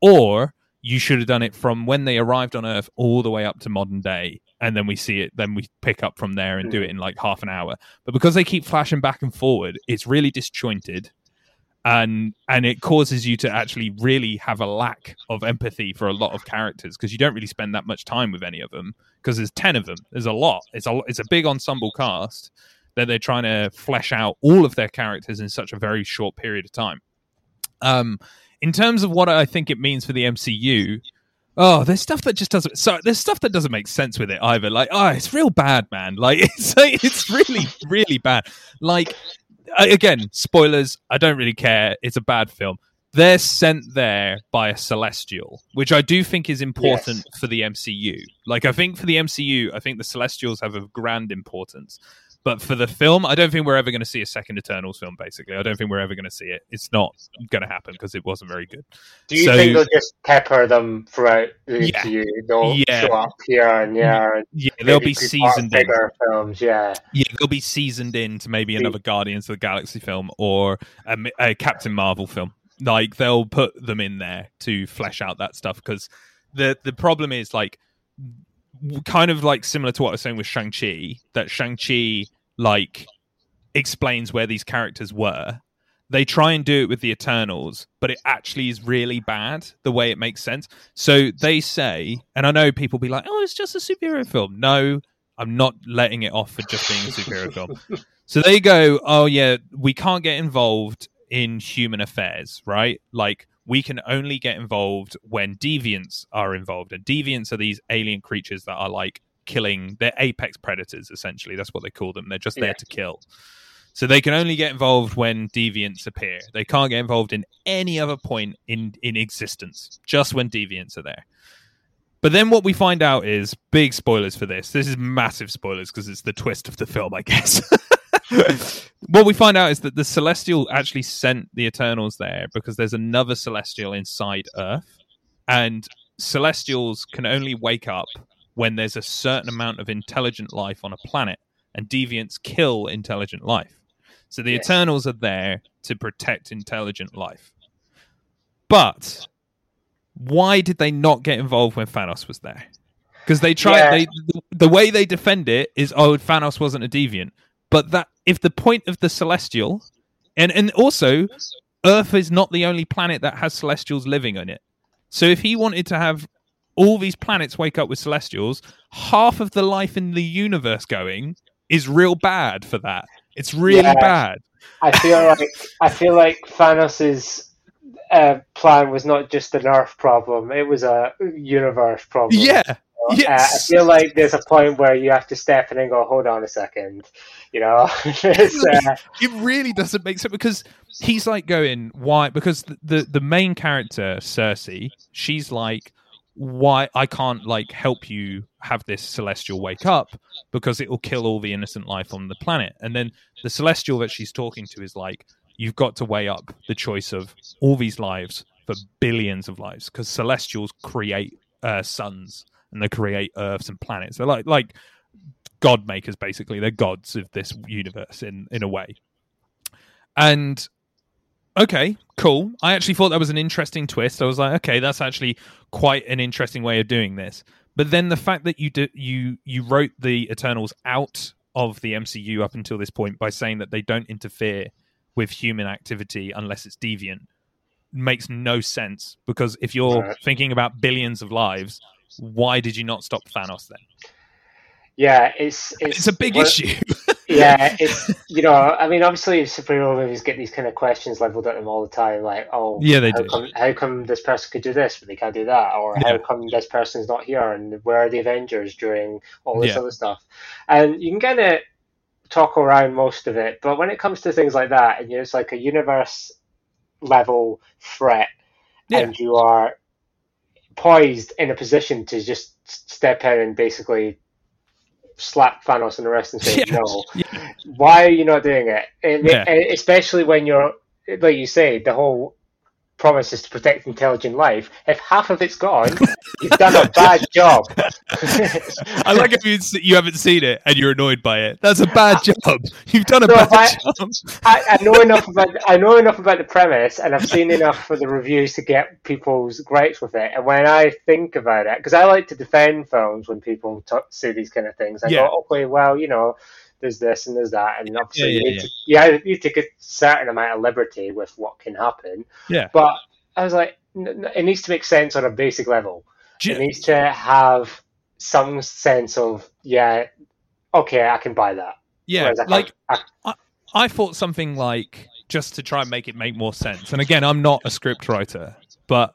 Or you should have done it from when they arrived on Earth all the way up to modern day, and then we see it. Then we pick up from there and do it in like half an hour. But because they keep flashing back and forward, it's really disjointed, and and it causes you to actually really have a lack of empathy for a lot of characters because you don't really spend that much time with any of them because there's ten of them. There's a lot. It's a it's a big ensemble cast that they're trying to flesh out all of their characters in such a very short period of time. Um, in terms of what I think it means for the MCU, oh, there's stuff that just doesn't. So there's stuff that doesn't make sense with it either. Like, oh, it's real bad, man. Like, it's it's really really bad. Like, I- again, spoilers. I don't really care. It's a bad film. They're sent there by a celestial, which I do think is important for the MCU. Like, I think for the MCU, I think the celestials have a grand importance. But for the film, I don't think we're ever going to see a second Eternals film. Basically, I don't think we're ever going to see it. It's not going to happen because it wasn't very good. Do you so- think they'll just pepper them throughout the Yeah. MCU? They'll Yeah. show up here and there. And Yeah, they'll be seasoned in. bigger films. Yeah. Yeah, they'll be seasoned into maybe another Guardians of the Galaxy film or a, a Captain Marvel film. Like they'll put them in there to flesh out that stuff because the the problem is like kind of like similar to what I was saying with Shang Chi that Shang Chi like explains where these characters were. They try and do it with the Eternals, but it actually is really bad the way it makes sense. So they say, and I know people be like, "Oh, it's just a superhero film." No, I'm not letting it off for just being a superhero film. So they go, oh yeah, we can't get involved in human affairs, right? Like we can only get involved when deviants are involved, and deviants are these alien creatures that are like killing. They're apex predators, essentially. That's what they call them. They're just there Yeah. to kill. So they can only get involved when deviants appear. They can't get involved in any other point in in existence, just when deviants are there. But then what we find out is big spoilers for this. This is massive spoilers because it's the twist of the film, I guess. what we find out is that the Celestial actually sent the Eternals there because there's another Celestial inside Earth, and Celestials can only wake up when there's a certain amount of intelligent life on a planet, and deviants kill intelligent life. So the Yes. Eternals are there to protect intelligent life. But why did they not get involved when Thanos was there? Because they try Yeah. they the way they defend it is oh Thanos wasn't a deviant. But that if the point of the celestial and and also Earth is not the only planet that has celestials living on it. So if he wanted to have all these planets wake up with celestials, half of the life in the universe going is real bad for that. It's really Yeah. bad. I feel like I feel like Thanos's uh, plan was not just an Earth problem; it was a universe problem. Yeah. Uh, I feel like there's a point where you have to step in and go, "Hold on a second, you know. uh, it really doesn't make sense because he's like going why because the, the the main character Sersi she's like why I can't like help you have this celestial wake up because it will kill all the innocent life on the planet and then the celestial that she's talking to is like you've got to weigh up the choice of all these lives for billions of lives because celestials create uh, suns and they create earths and planets. They're like like god makers basically. They're gods of this universe in in a way. And okay cool. I actually thought that was an interesting twist. I was like okay that's actually quite an interesting way of doing this. But then the fact that you do, you you wrote the eternals out of the mcu up until this point by saying that they don't interfere with human activity unless it's deviant makes no sense because if you're Right. thinking about billions of lives why did you not stop thanos then yeah, it's it's, it's a big well, issue yeah, it's you know, I mean, obviously, superhero movies get these kind of questions leveled at them all the time, like, oh, Yeah, they how do. Come, how come this person could do this, but they can't do that, or Yeah. how come this person's not here, and where are the Avengers during all this Yeah. other stuff? And you can kind of talk around most of it, but when it comes to things like that, and you know, it's like a universe level threat, Yeah. and you are poised in a position to just step in and basically slap Thanos on the wrist and say Yeah. no Yeah. why are you not doing it? And- Yeah. and especially when you're, like you say, the whole promise is to protect intelligent life. If half of it's gone, you've done a bad job. I like if you, you haven't seen it and you're annoyed by it. That's a bad uh, job. You've done a No, bad I- job. I, I know enough about I know enough about the premise, and I've seen enough for the reviews to get people's gripes with it. And when I think about it, because I like to defend films when people say these kind of things, I Yeah. go, okay, well, you know, there's this and there's that, and obviously Yeah, you yeah, need to yeah, you take a certain amount of liberty with what can happen. Yeah. But I was like, it needs to make sense on a basic level. Do It needs to have some sense of yeah, okay, I can buy that. yeah, I like I- I thought something like just to try and make it make more sense. And again, I'm not a script writer, but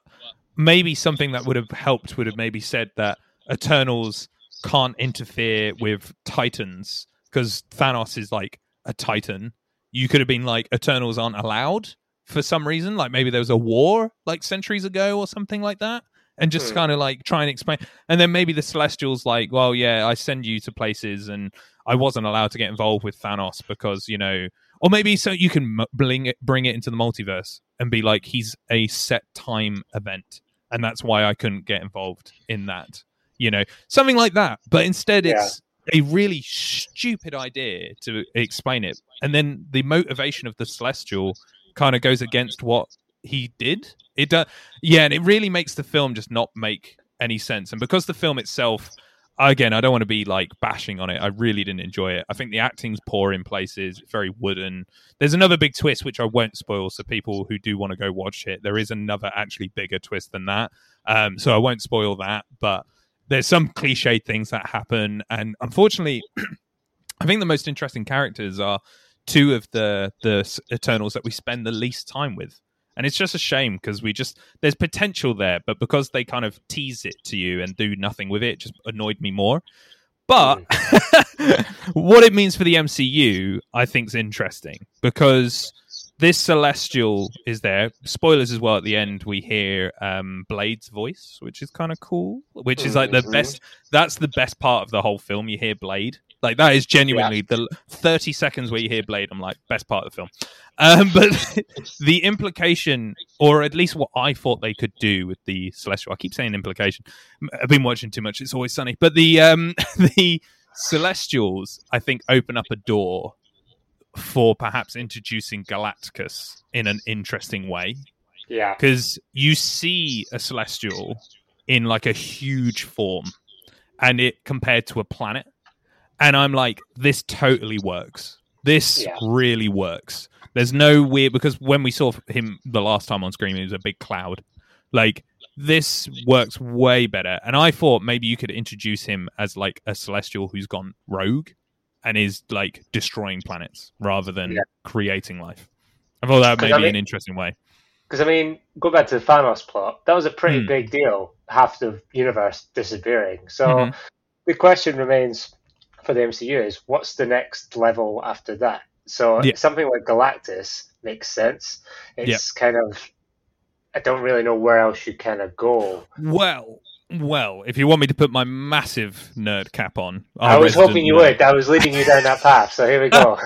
maybe something that would have helped would have maybe said that Eternals can't interfere with Titans because Thanos is like a Titan. You could have been like Eternals aren't allowed for some reason, like maybe there was a war like centuries ago or something like that. And just Hmm. kind of like try and explain, and then maybe the Celestials like, well, yeah, I send you to places, and I wasn't allowed to get involved with Thanos because you know, or maybe so you can bring it bring it into the multiverse and be like he's a set time event, and that's why I couldn't get involved in that, you know, something like that. But instead, Yeah. it's a really stupid idea to explain it, and then the motivation of the Celestial kind of goes against what he did. It does, yeah, and it really makes the film just not make any sense. And because the film itself again, I don't want to be like bashing on it. I really didn't enjoy it. I think the acting's poor in places, very wooden. There's another big twist which I won't spoil, so people who do want to go watch it, there is another actually bigger twist than that. Um, so I won't spoil that, but there's some cliche things that happen, and unfortunately, I think the most interesting characters are two of the the Eternals that we spend the least time with. And it's just a shame because we just there's potential there, but because they kind of tease it to you and do nothing with it, it just annoyed me more. But hmm. what it means for the MCU, I think, is interesting because this celestial is there. Spoilers as well. At the end, we hear um, Blade's voice, which is kind of cool. Which is like the best. That's the best part of the whole film. You hear Blade. Like that is genuinely the thirty seconds where you hear Blade. I'm like best part of the film. Um, but the implication, or at least what I thought they could do with the celestial. I keep saying implication. I've been watching too much. It's always sunny. But the um, the celestials, I think, open up a door for perhaps introducing Galacticus in an interesting way. Yeah. because you see a celestial in like a huge form and it compared to a planet and i'm like this totally works. This Yeah. really works. There's no weird because when we saw him the last time on screen he was a big cloud. Like this works way better and i thought maybe you could introduce him as like a celestial who's gone rogue and is like destroying planets rather than Yeah. creating life i thought that may I be mean- an interesting way Because I mean, go back to the Thanos plot. That was a pretty Hmm. big deal. Half the universe disappearing. So Mhm. the question remains for the MCU is what's the next level after that? So Yeah. something like Galactus makes sense. It's kind of I don't really know where else you kind of go. Well, well, if you want me to put my massive nerd cap on, I was hoping you nerd- would. I was leading you down that path. So here we go.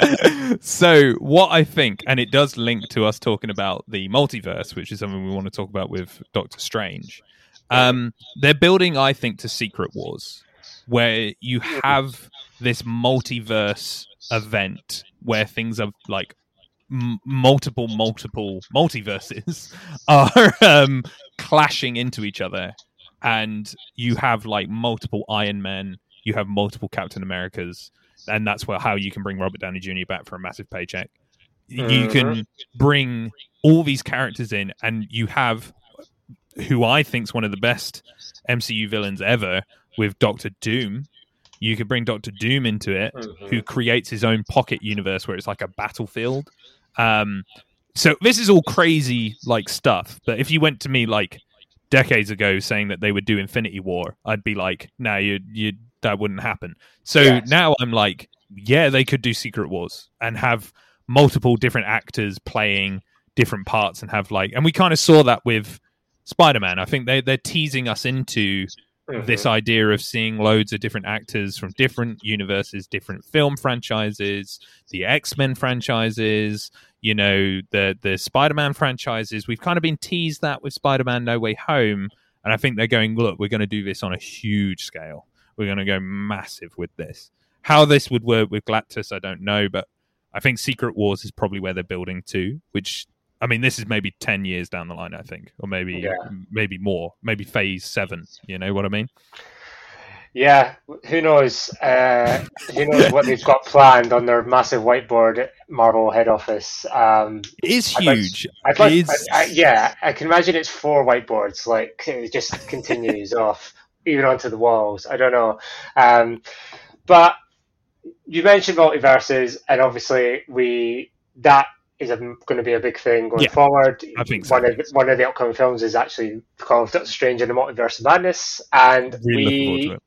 so, what I think, and it does link to us talking about the multiverse, which is something we want to talk about with Doctor Strange. Um, they're building, I think, to Secret Wars, where you have this multiverse event where things are like m- multiple, multiple multiverses are um, clashing into each other, and you have like multiple Iron Men, you have multiple Captain Americas, and that's where how you can bring Robert Downey Jr. back for a massive paycheck. You Mhm. can bring all these characters in, and you have who I think is one of the best MCU villains ever with Doctor Doom. You could bring Doctor Doom into it, Mhm. who creates his own pocket universe where it's like a battlefield. Um, so this is all crazy like stuff. But if you went to me like decades ago saying that they would do Infinity War, I'd be like, no, you you that wouldn't happen. So Yes. now I'm like, yeah, they could do Secret Wars and have multiple different actors playing different parts and have like, and we kind of saw that with Spider Man. I think they they're teasing us into Mhm. this idea of seeing loads of different actors from different universes, different film franchises, the X Men franchises, you know, the the Spider Man franchises. We've kind of been teased that with Spider Man No Way Home, and I think they're going, look, we're going to do this on a huge scale. We're going to go massive with this. How this would work with Galactus, I don't know, but I think Secret Wars is probably where they're building to, which I mean, this is maybe ten years down the line, I think, or maybe Yeah. maybe more, maybe Phase Seven. You know what I mean? Yeah, who knows? Uh, who knows what they've got planned on their massive whiteboard at Marvel head office? Um, It is I'd huge. Like, is- I, I, yeah, I can imagine it's four whiteboards. Like it just continues off even onto the walls. I don't know, um, but you mentioned multiverses, and obviously we that is going to be a big thing going Yeah, forward. I think so. One of one of the upcoming films is actually called Doctor Strange and the Multiverse of Madness, and really we forward to it.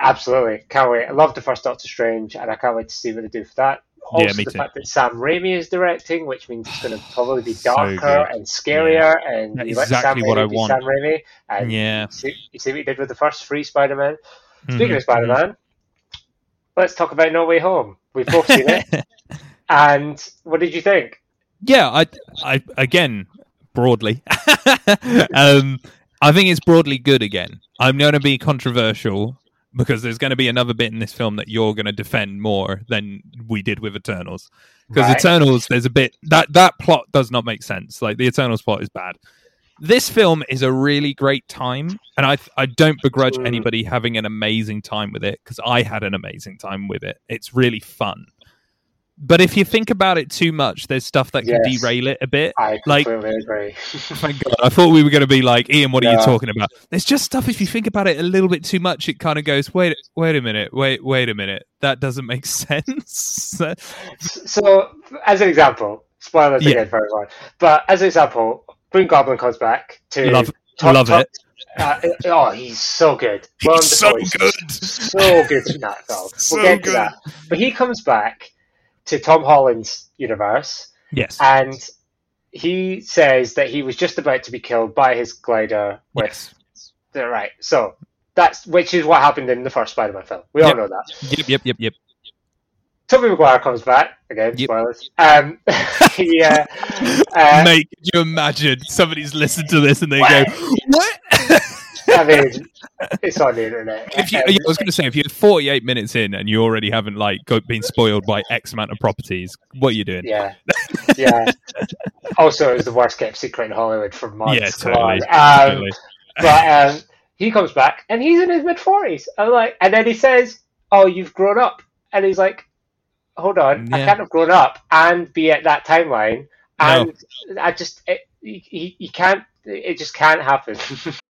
Absolutely, can't wait. I love the first Doctor Strange, and I can't wait to see what they do for that. Also, Yeah, the too. fact that Sam Raimi is directing, which means it's going to probably be darker good. and scarier, and That's exactly Sam what Raimi I want. Sam Raimi, and Yeah. you, see, you see what he did with the first three Spider-Man. Speaking Mhm, of Spider-Man, let's talk about No Way Home. We've both seen it, and what did you think? Yeah, I, I again broadly. um, I think it's broadly good. Again, I'm going to be controversial because there's going to be another bit in this film that you're going to defend more than we did with Eternals. Because Right. Eternals, there's a bit that that plot does not make sense. Like the Eternals plot is bad. This film is a really great time, and I I don't begrudge Mm. anybody having an amazing time with it because I had an amazing time with it. It's really fun. But if you think about it too much, there's stuff that can Yes. derail it a bit. I Like- agree. Thank God. I thought we were going to be like, Ian, what are you talking about? There's just stuff. If you think about it a little bit too much, it kind of goes, wait, wait a minute, wait, wait a minute. That doesn't make sense. so, as an example, spoilers Yeah. again for everyone, but as an example, Green Goblin comes back to love, top- love top- it. Uh, oh, he's so good. He's so good. so good in that film. So we'll get good. to that. But he comes back to Tom Holland's universe, Yes. And he says that he was just about to be killed by his glider with yes. right. So that's which is what happened in the first Spider-Man film. We all know that. Yep. Yep. Yep. Yep. Tobey Maguire comes back again. Yep. Spoilers. Um, he, uh, uh, Mate, could you imagine somebody's listened to this and they go, "What?" I mean, it's on the internet. if you, I was going to say, if you're 48 minutes in and you already haven't like got, been spoiled by X amount of properties, what are you doing? Yeah, yeah. also, it was the worst kept secret in Hollywood for months. Yeah, totally. Um, totally. but um, he comes back and he's in his mid forties. I'm like, and then he says, "Oh, you've grown up," and he's like, "Hold on, I can't have grown up and be at that timeline." No. And I just, it, he, he can't. It just can't happen.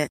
it.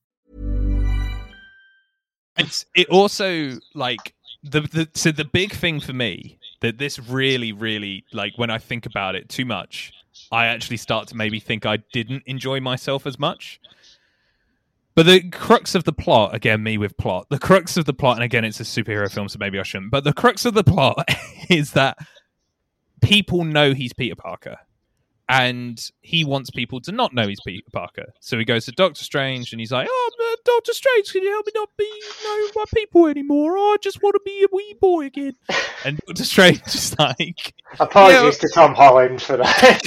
It's it also like the the so the big thing for me that this really really like when I think about it too much, I actually start to maybe think I didn't enjoy myself as much. But the crux of the plot, again, me with plot, the crux of the plot, and again, it's a superhero film, so maybe I shouldn't, but the crux of the plot is that people know he's Peter Parker. And he wants people to not know he's Peter Parker. So he goes to Doctor Strange and he's like, Oh, uh, Doctor Strange, can you help me not be known by people anymore? Oh, I just want to be a wee boy again. And Doctor Strange is like, Apologies to Tom Holland for that.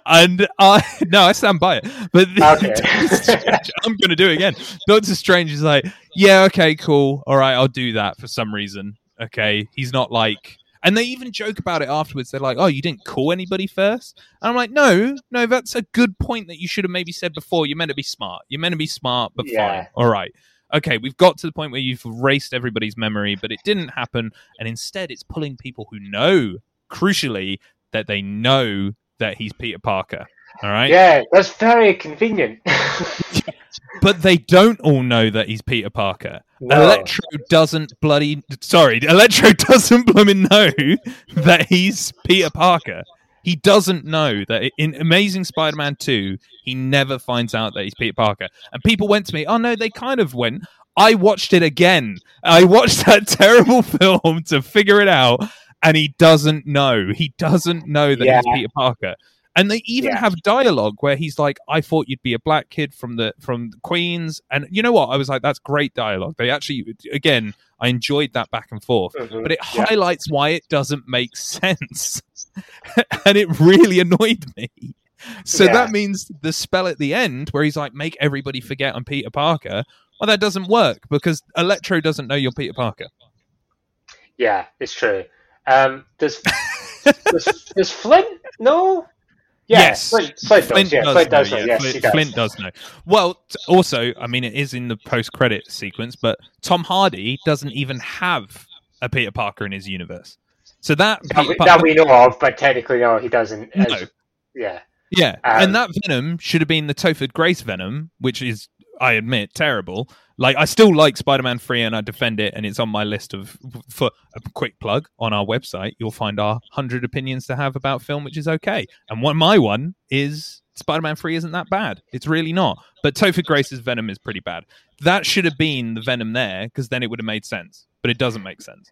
and I no, I stand by it. But Okay. Strange- I'm going to do it again. Doctor Strange is like, yeah, okay, cool, all right, I'll do that for some reason. Okay, he's not like, and they even joke about it afterwards. They're like, oh, you didn't call anybody first, and I'm like, no, no, that's a good point that you should have maybe said before. You're meant to be smart. You're meant to be smart, but Yeah. fine, all right. Okay, we've got to the point where you've erased everybody's memory, but it didn't happen. And instead, it's pulling people who know, crucially, that they know that he's Peter Parker. All right. yeah, that's very convenient. But they don't all know that he's Peter Parker. No. Electro doesn't bloody sorry, Electro doesn't blooming know that he's Peter Parker. He doesn't know that in Amazing Spider-Man 2, he never finds out that he's Peter Parker. And people went to me, "Oh no, they kind of went." I watched it again. I watched that terrible film to figure it out, and he doesn't know. He doesn't know that Yeah. he's Peter Parker. And they even Yeah. have dialogue where he's like, "I thought you'd be a black kid from the from the Queens," and you know what? I was like, "That's great dialogue." They actually, again, I enjoyed that back and forth, Mhm, but it yeah. highlights why it doesn't make sense, and it really annoyed me. So Yeah. that means the spell at the end where he's like, "Make everybody forget I'm Peter Parker." Well, that doesn't work because Electro doesn't know you're Peter Parker. Yeah, it's true. Um, does, does does Flint know? Yeah, yes, Flint, Flint, does. Yeah, Flint does know, yeah. Yes, Flint. Flint does know. Well, t- also, I mean, it is in the post-credit sequence, but Tom Hardy doesn't even have a Peter Parker in his universe. So that, that, Peter we, that we know of, but technically, no, he doesn't. as- No. Yeah. yeah, um, and that Venom should have been the Topher Grace Venom, which is I admit, terrible. Like I still like Spider-Man 3 and I defend it and it's on my list of for a quick plug on our website, you'll find our 100 opinions to have about film which is okay. And one my one is Spider-Man 3 isn't that bad. It's really not. But Topher Grace's Venom is pretty bad. That should have been the Venom there because then it would have made sense. But it doesn't make sense.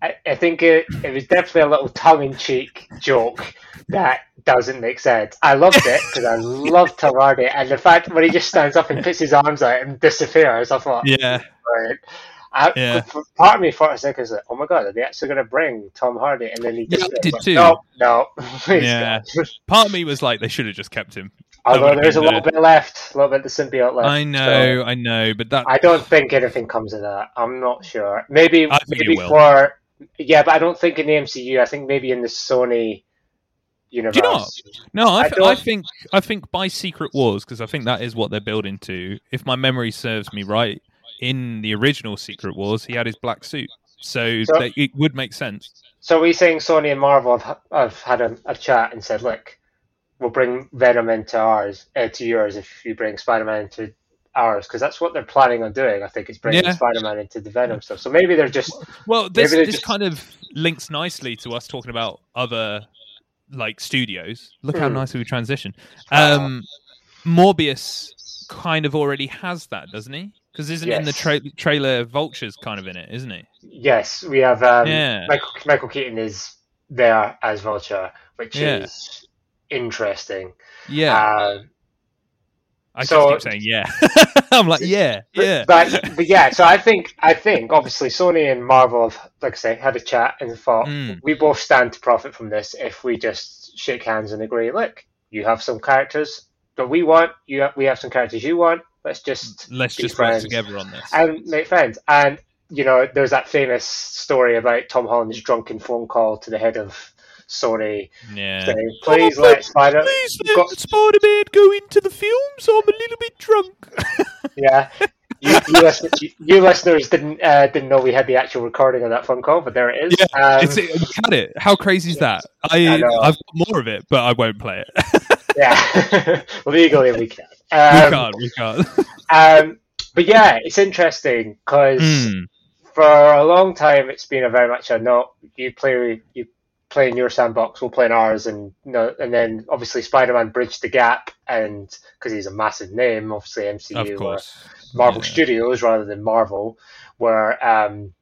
I, I think it, it was definitely a little tongue-in-cheek joke that doesn't make sense. I loved it because I love Tom Hardy, and the fact when he just stands up and puts his arms out and disappears, I thought, Yeah. right. I, Yeah. Part of me for a second was like, "Oh my god, are they actually going to bring Tom Hardy?" And then he Yeah, just I did like, too. No, no. Yeah. Part of me was like they should have just kept him. Although there's a little bit left, a little bit of the symbiote left. I know, I know, but that I don't think anything comes of that. I'm not sure. Maybe maybe it for yeah, but I don't think in the MCU. I think maybe in the Sony universe. Do you not? No, I, I th- I don't- think I think by Secret Wars because I think that is what they're building to. If my memory serves me right, in the original Secret Wars, he had his black suit, so, So- it would make sense. So are we saying Sony and Marvel have, have had a, a chat and said, look, we'll bring Venom into ours, uh, to yours if you bring Spider-Man into ours, because that's what they're planning on doing. I think it's bringing Yeah. Spider-Man into the Venom stuff. So maybe they're just Well, this this just- kind of links nicely to us talking about other like studios. Look how Hmm. nicely we transition. Um, Morbius kind of already has that, doesn't he? Because isn't in the tra- trailer Vulture's kind of in it, isn't he? yes, we have um, Yeah. Michael, Michael Keaton is there as Vulture, which Yeah. is interesting. Yeah, Um, I just so- keep saying yeah. I'm like yeah, yeah. But, but yeah, so I think I think obviously Sony and Marvel have, like I say, had a chat and thought Mm. we both stand to profit from this if we just shake hands and agree. Look, you have some characters that we want. You have, we have some characters you want. Let's just Let's just work together on this. and make friends. And you know, there's that famous story about Tom Holland's drunken phone call to the head of Sony Yeah. "Please let Spider." Please let Spider-Man go into the films. I'm a little bit drunk. Yeah. You, you, listen, you, you listeners didn't uh, didn't know we had the actual recording of that phone call, but there it is. Yeah, Um, it's, we had it. How crazy is that? I, I I've got more of it, but I won't play it. yeah, legally we can. we Um, can't. We can't. um, but yeah, it's interesting because Mm. for a long time it's been a very much a no. You play you play in your sandbox, we'll play in ours, and no, and then obviously Spider-Man bridged the gap, and because he's a massive name, obviously MCU Of or. Marvel Yeah. Studios rather than Marvel, were um,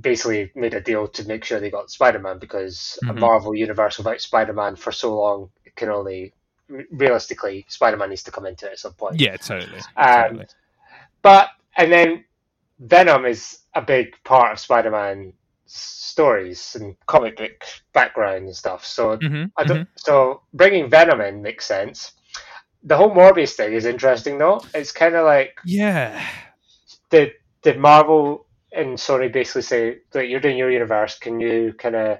basically made a deal to make sure they got Spider-Man because a Mhm. Marvel universe without Spider-Man for so long can only realistically Spider-Man needs to come into it at some point. Yeah, totally. Um, totally. But and then Venom is a big part of Spider-Man stories and comic book background and stuff. So Mhm, I don't, so bringing Venom in makes sense. The whole Morbius thing is interesting though. It's kind of like Yeah. did did Marvel and Sony basically say that you're doing your universe? Can you kind of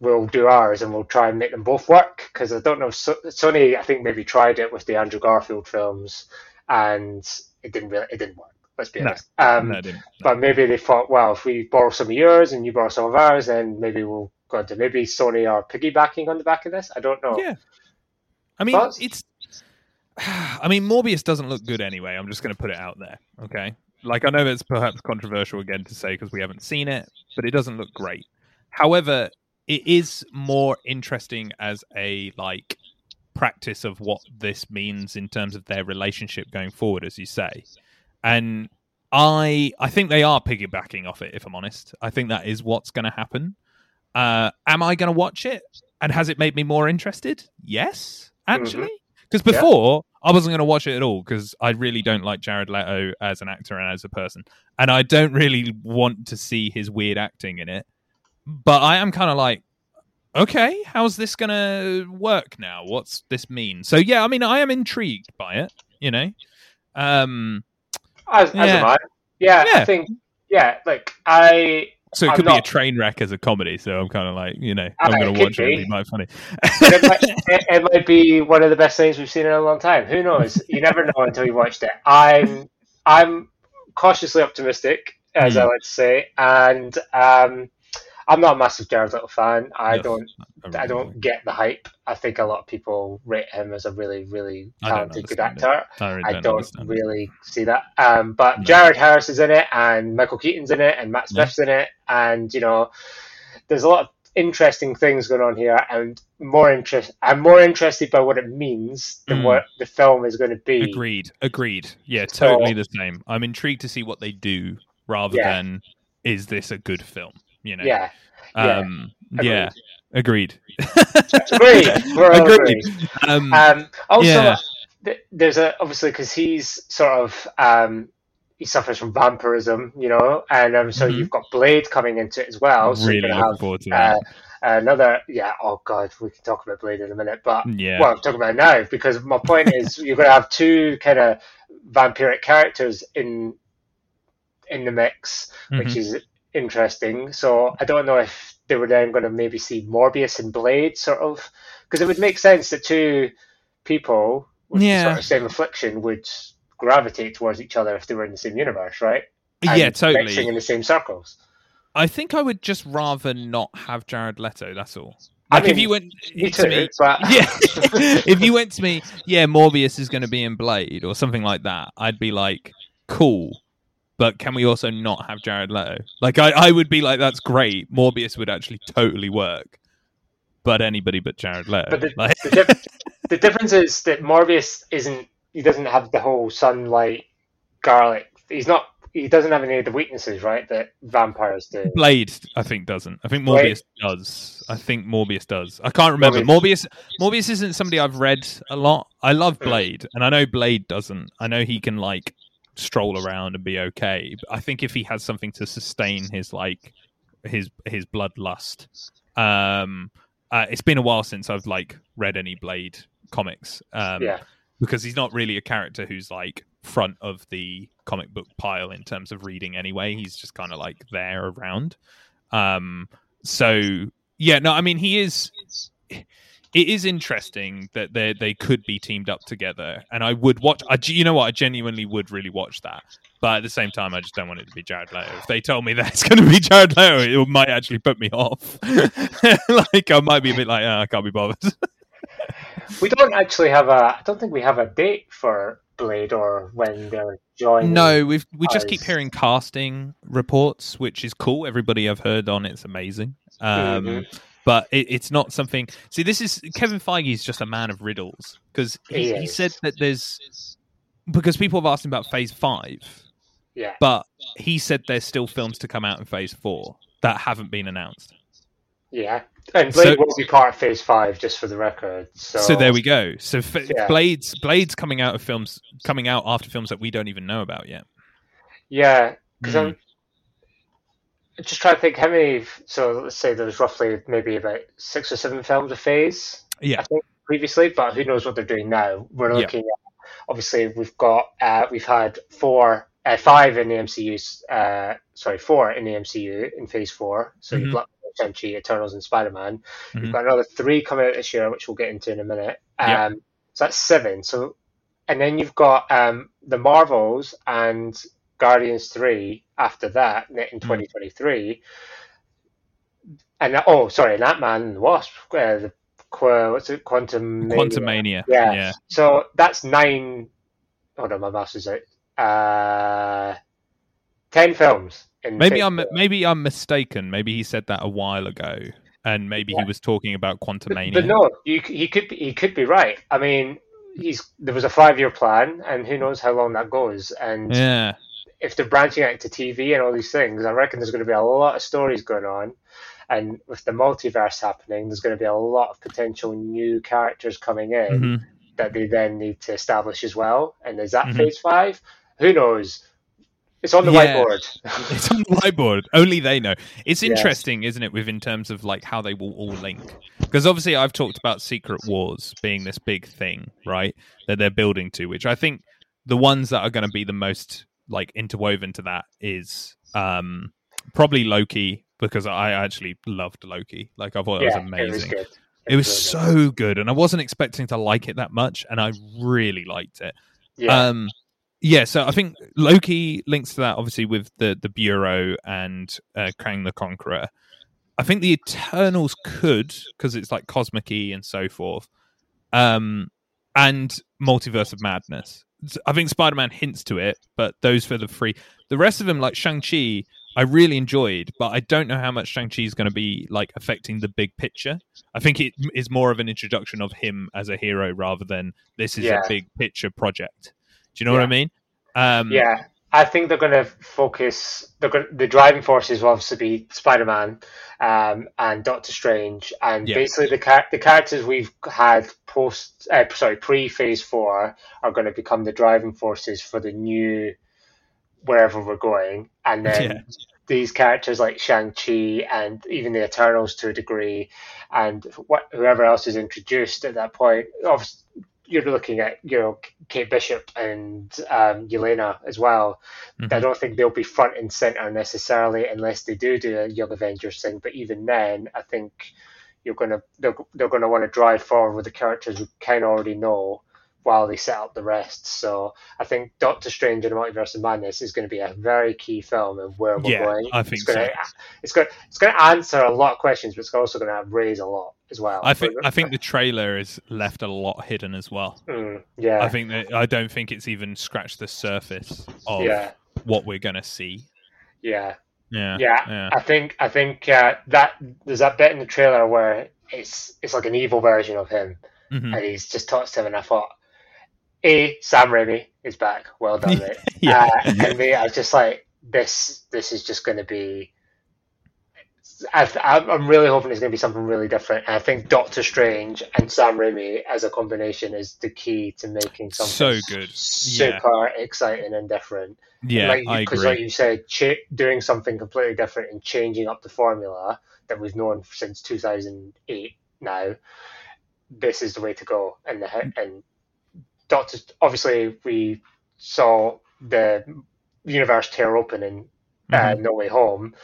we'll do ours and we'll try and make them both work? Because I don't know. So, Sony I think maybe tried it with the Andrew Garfield films and it didn't really it didn't work. Let's be No. honest. Um, No, No. but maybe they thought, well, if we borrow some of yours and you borrow some of ours, then maybe we'll go into maybe Sony are piggybacking on the back of this. I don't know. Yeah. I mean, But- it's. I mean, Morbius doesn't look good anyway. I'm just going to put it out there. Okay. Like, I know it's perhaps controversial again to say because we haven't seen it, but it doesn't look great. However, it is more interesting as a like practice of what this means in terms of their relationship going forward, as you say. And I, I think they are piggybacking off it. If I'm honest, I think that is what's going to happen. Uh, am I going to watch it? And has it made me more interested? Yes, actually. Because Yeah. before I wasn't going to watch it at all because I really don't like Jared Leto as an actor and as a person, and I don't really want to see his weird acting in it. But I am kind of like, okay, how's this going to work now? What's this mean? So yeah, I mean, I am intrigued by it. You know, um, As, as Yeah. am I. Yeah, Yeah. I think. Yeah, like I. so it I'm could be a train wreck as a comedy. So I'm kind of like, you know, Ah, I'm going to watch it. be. It'll be funny. it, might, it, it might be one of the best things we've seen in a long time. Who knows? You never know until you watched it. I'm I'm cautiously optimistic, as I Hmm. like to say, and um, I'm not a massive Jared Leto fan. I Yes, don't. really I don't get the hype. I think a lot of people rate him as a really, really talented, good it. actor. I, really don't, don't understand it. really see that. Um, but No. Jared Harris is in it, and Michael Keaton's in it, and Matt Yeah. Smith's in it, and you know, there's a lot of interesting things going on here, and more interest. I'm more interested by what it means than Mm. what the film is going to be. Agreed. Agreed. Yeah, So- totally the same. I'm intrigued to see what they do rather Yeah. than is this a good film? You know. Yeah, yeah. Um. Yeah. Agreed. Agreed. We're all Agreed. Um, Um, also, Yeah. there's a obviously because he's sort of um, he suffers from vampirism, you know, and um, so Mhm. you've got Blade coming into it as well. So really you're looking gonna have forward to that. uh, another, yeah. Oh God, we can talk about Blade in a minute, but yeah. well, I'm talking about now because my point is you're going to have two kind of vampiric characters in in the mix, which Mhm. is interesting. So I don't know if they were then going to maybe see Morbius and Blade sort of because it would make sense that two people with the Yeah. sort of same affliction would gravitate towards each other if they were in the same universe, right? yeah, totally. in the same circles. I think I would just rather not have Jared Leto. That's all. I Like if you went Me to too, me, but yeah. if you went to me, yeah, Morbius is going to be in Blade or something like that, I'd be like, cool. But can we also not have Jared Leto? Like, I, I would be like, that's great. Morbius would actually totally work. But anybody but Jared Leto. But the, like, the, diff- the difference is that Morbius isn't. He doesn't have the whole sunlight, garlic. He's not. He doesn't have any of the weaknesses, right? That vampires do. Blade, I think, doesn't. I think Blade- Morbius does. I think Morbius does. I can't remember. Morbius. Morbius isn't somebody I've read a lot. I love Hmm. Blade, and I know Blade doesn't. I know he can like stroll around and be okay. But I think if he has something to sustain his like his his bloodlust, um, uh, it's been a while since I've like read any Blade comics. Um, Yeah. because he's not really a character who's like front of the comic book pile in terms of reading anyway he's just kind of like there around um so yeah no i mean he is it is interesting that they they could be teamed up together and i would watch I, you know what i genuinely would really watch that but at the same time i just don't want it to be jared leto if they told me that it's going to be jared leto it might actually put me off like i might be a bit like oh, i can't be bothered We don't actually have a. I don't think we have a date for Blade or when they're joining. No, we've we just keep hearing casting reports, which is cool. Everybody I've heard on it's amazing. Um, Mhm. But it, it's not something. See, this is Kevin Feige is just a man of riddles because he, He he said that there's because people have asked him about Phase Five, Yeah. but he said there's still films to come out in Phase Four that haven't been announced. Yeah. And Blade So- will be part of Phase Five, just for the record. So, So, there we go. So f- Yeah. Blades Blades coming out of films coming out after films that we don't even know about yet. Yeah, because Mm. Just trying to think how many. So let's say there's roughly maybe about six or seven films a phase. Yeah. I think previously, but who knows what they're doing now? We're Yeah. looking at obviously we've got uh, we've had four, uh, five in the MCU. Uh, sorry, four in the MCU in Phase Four. So Mhm. you've got Shang-Chi, Eternals, and Spider-Man. Mhm. You've got another three coming out this year, which we'll get into in a minute. Um, Yeah. So that's seven. So and then you've got um, the Marvels and Guardians three after that in Mm. 2023. And oh, sorry, and Ant Man and the Wasp. Uh, the Qu- what's it? Quantum. Quantum Mania. Yeah. yeah. So that's nine. Hold on, my mouse is out. Uh, ten films. In Maybe I'm maybe I'm mistaken. Maybe he said that a while ago, and maybe he was talking about Quantum Mania. But no, you, he could be, he could be right. I mean, he's there was a five year plan, and who knows how long that goes. And Yeah, if they're branching out to TV and all these things, I reckon there's going to be a lot of stories going on. And with the multiverse happening, there's going to be a lot of potential new characters coming in Mhm. that they then need to establish as well. And is that Mhm. phase five? Who knows? It's on the Yeah. whiteboard. it's on the whiteboard. Only they know. It's Yes. interesting, isn't it, with in terms of like how they will all link? Because obviously, I've talked about Secret Wars being this big thing, right? That they're building to, which I think the ones that are going to be the most like interwoven to that is um probably Loki because I actually loved Loki. Like I thought it yeah, was amazing. it was good. It was really good. so good, and I wasn't expecting to like it that much, and I really liked it. Yeah. Um, yeah, so I think Loki links to that obviously with the the Bureau and uh, Kang the Conqueror. I think the Eternals could because it's like cosmic and so forth, um, and Multiverse of Madness. I think Spider Man hints to it, but those for the free. The rest of them, like Shang Chi, I really enjoyed, but I don't know how much Shang Chi is going to be like affecting the big picture. I think it is more of an introduction of him as a hero rather than this is Yeah. a big picture project. Do you know what I mean? Um, Yeah, I think they're going to focus. They're going, the driving forces will obviously be Spider Man um, and Doctor Strange, and Yeah. basically the char- the characters we've had post, uh, sorry, pre Phase Four are going to become the driving forces for the new wherever we're going, and then. Yeah. These characters like Shang Chi and even the Eternals to a degree, and what, whoever else is introduced at that point, obviously, you're looking at you know Kate Bishop and um, Yelena as well. I don't think they'll be front and center necessarily unless they do do a Young Avengers thing. But even then, I think you're gonna they're, they're gonna want to drive forward with the characters we kind of already know while they set up the rest. So I think Doctor Strange and the Multiverse of Madness is going to be a very key film and where we're Yeah, going. I think it's gonna, so. It's going it's going to answer a lot of questions, but it's also going to raise a lot as well. I think I think the trailer is left a lot hidden as well. Mm, yeah, I think that I don't think it's even scratched the surface of yeah, what we're gonna see. yeah. Yeah, Yeah, I think I think uh, that there's that bit in the trailer where it's it's like an evil version of him, Mhm. and he's just touched him, and I thought, a Sam Raimi is back, well done, mate. Yeah. uh, and me, I was just like, this this is just going to be. I, I'm I'm really hoping it's going to be something really different. And I think Doctor Strange and Sam Raimi as a combination is the key to making something So good. super exciting and different Yeah, like I because like you said, ch- doing something completely different and changing up the formula that we've known since 2008 now, this is the way to go. And the and Doctor, obviously, we saw the universe tear open in uh, Mhm. No Way Home,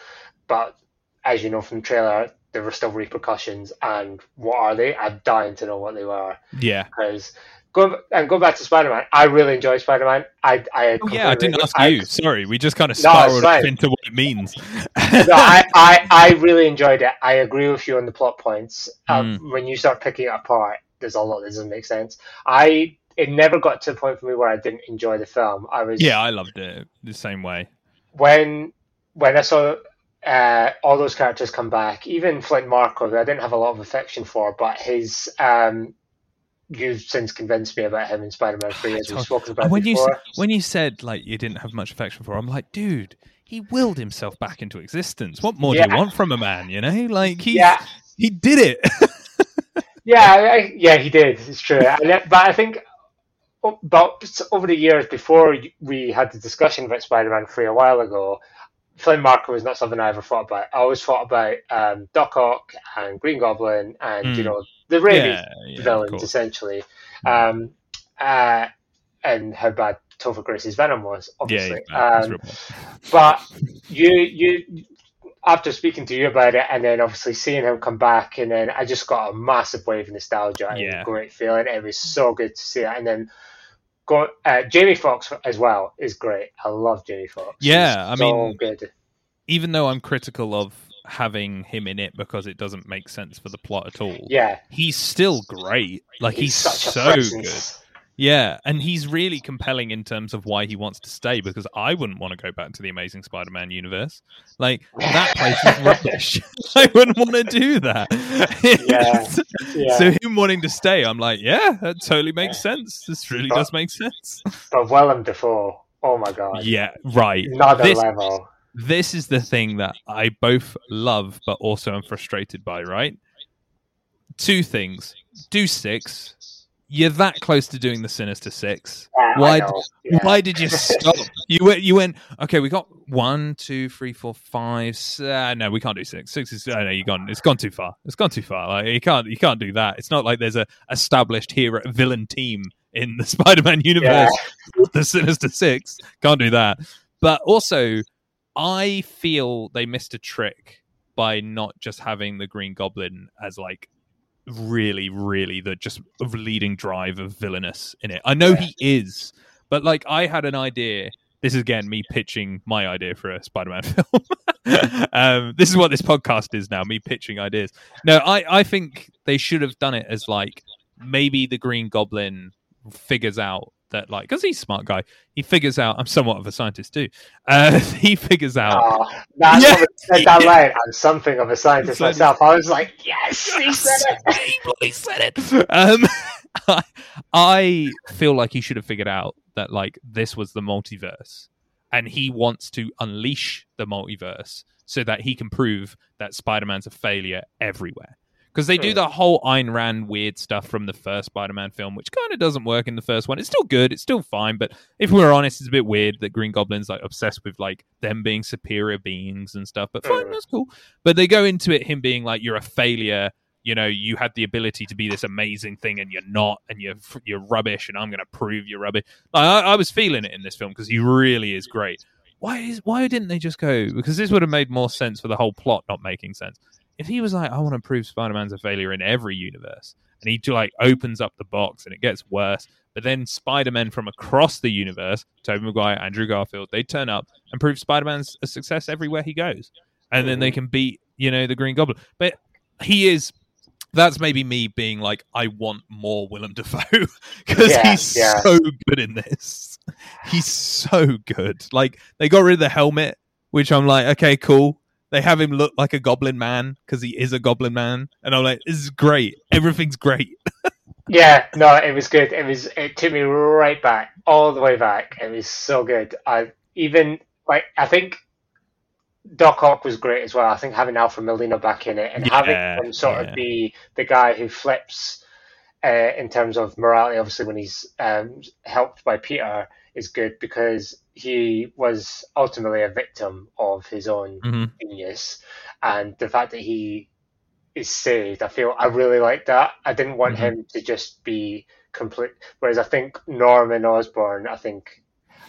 but as you know from the trailer, there were still repercussions. And what are they? I'm dying to know what they were yeah. because. Going, and going back to Spider-Man, I really enjoy Spider-Man. I, I Oh, yeah, I didn't ask I- you. Sorry, we just kind of No, spiraled fine. into what it means. no, I, I, I really enjoyed it. I agree with you on the plot points. Um, Mm. When you start picking it apart, there's a lot that doesn't make sense. I it never got to the point for me where I didn't enjoy the film. I was yeah, I loved it the same way. when when I saw uh, all those characters come back, even Flint Marko, who I didn't have a lot of affection for, but his um, you've since convinced me about him in Spider-Man Three, as we've spoken about when you before. s- when you said like you didn't have much affection for, him, I'm like, dude, he willed himself back into existence. What more do you want from a man? You know, like he Yeah. he did it. Yeah, I, yeah, he did. It's true. But I think, but over the years before we had the discussion about Spider-Man Three a while ago, Flint Marko was not something I ever thought about. I always thought about um, Doc Ock and Green Goblin and you Mm. know the Raimi yeah, yeah, villains essentially, um, uh, and how bad Topher Grace's Venom was, obviously. bad. Um, but you you after speaking to you about it and then obviously seeing him come back and then I just got a massive wave of nostalgia and Yeah. great feeling. It was so good to see it. And then go uh, Jamie Foxx as well is great. I love Jamie Foxx. Yeah, He's I so mean- good. even though I'm critical of having him in it because it doesn't make sense for the plot at all. Yeah, He's still great. Like he's, a so good. presence. Yeah, and he's really compelling in terms of why he wants to stay because I wouldn't want to go back to the Amazing Spider-Man universe. Like that place is rubbish. I wouldn't want to do that. Yeah, yeah. So him wanting to stay, I'm like, yeah, that totally makes sense. This really But- does make sense. But Willem Dafoe, oh my god, Yeah, right. another This- level. this is the thing that I both love but also am frustrated by, right? Two things. Do six. You're that close to doing the Sinister Six. Yeah, Why. Yeah. Why did you stop? you went you went, okay, we got one, two, three, four, five, uh, no, we can't do six. Six is oh no, you gone it's gone too far. It's gone too far. Like you can't you can't do that. It's not like there's a established hero villain team in the Spider-Man universe the Sinister Six. Can't do that. But also, I feel they missed a trick by not just having the Green Goblin as like really, really the just leading drive of villainous in it. I know he is, but like I had an idea this is again me pitching my idea for a Spider-Man film. um, this is what this podcast is now: me pitching ideas. No, I I think they should have done it as like maybe the Green Goblin figures out that like because he's a smart guy he figures out i'm somewhat of a scientist too uh he figures out Oh, that's Yeah. what said that right. I'm something of a scientist Scientist. myself. I was like, yes, he said it. he said it um I, I feel like he should have figured out that like this was the multiverse and he wants to unleash the multiverse so that he can prove that spider-man's a failure everywhere because they do Hmm. the whole Ayn Rand weird stuff from the first Spider-Man film, which kind of doesn't work in the first one. It's still good, it's still fine, but if we're honest, it's a bit weird that Green Goblin's like obsessed with like them being superior beings and stuff. But fine, Hmm. that's cool. But they go into it him being like, "You're a failure." You know, you had the ability to be this amazing thing, and you're not, and you're you're rubbish, and I'm going to prove you're rubbish. Like, I, I was feeling it in this film because he really is great. Why is why didn't they just go? Because this would have made more sense for the whole plot not making sense if he was like, I want to prove Spider Man's a failure in every universe, and he like opens up the box and it gets worse, but then Spider Man from across the universe, Tobey Maguire, Andrew Garfield, they turn up and prove Spider Man's a success everywhere he goes, and then they mm-hmm. can beat you know the Green Goblin. But he is. That's maybe me being like, I want more Willem Dafoe because Yeah, he's yeah. so good in this. He's so good. Like they got rid of the helmet, which I'm like, okay, cool they have him look like a goblin man because he is a goblin man and i'm like this is great everything's great Yeah, no, it was good. It was. It took me right back, all the way back. It was so good. I even like. I think Doc Ock was great as well. I think having Alfred Molina back in it and Yeah, having him sort yeah. of be the guy who flips uh, in terms of morality. Obviously, when he's um, helped by Peter, is good because he was ultimately a victim of his own Mhm. genius, and the fact that he is saved, I feel I really like that. I didn't want Mhm. him to just be complete. Whereas I think Norman Osborn, I think,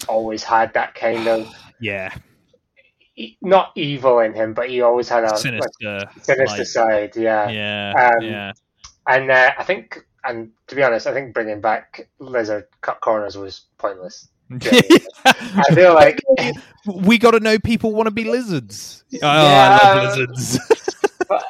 always had that kind of yeah not evil in him, but he always had a like, sinister sinister like- side. Yeah, yeah Um, yeah and uh, I think, and to be honest, I think bringing back Lizard cut corners was pointless. I feel like we got to know people want to be lizards oh i love lizards but,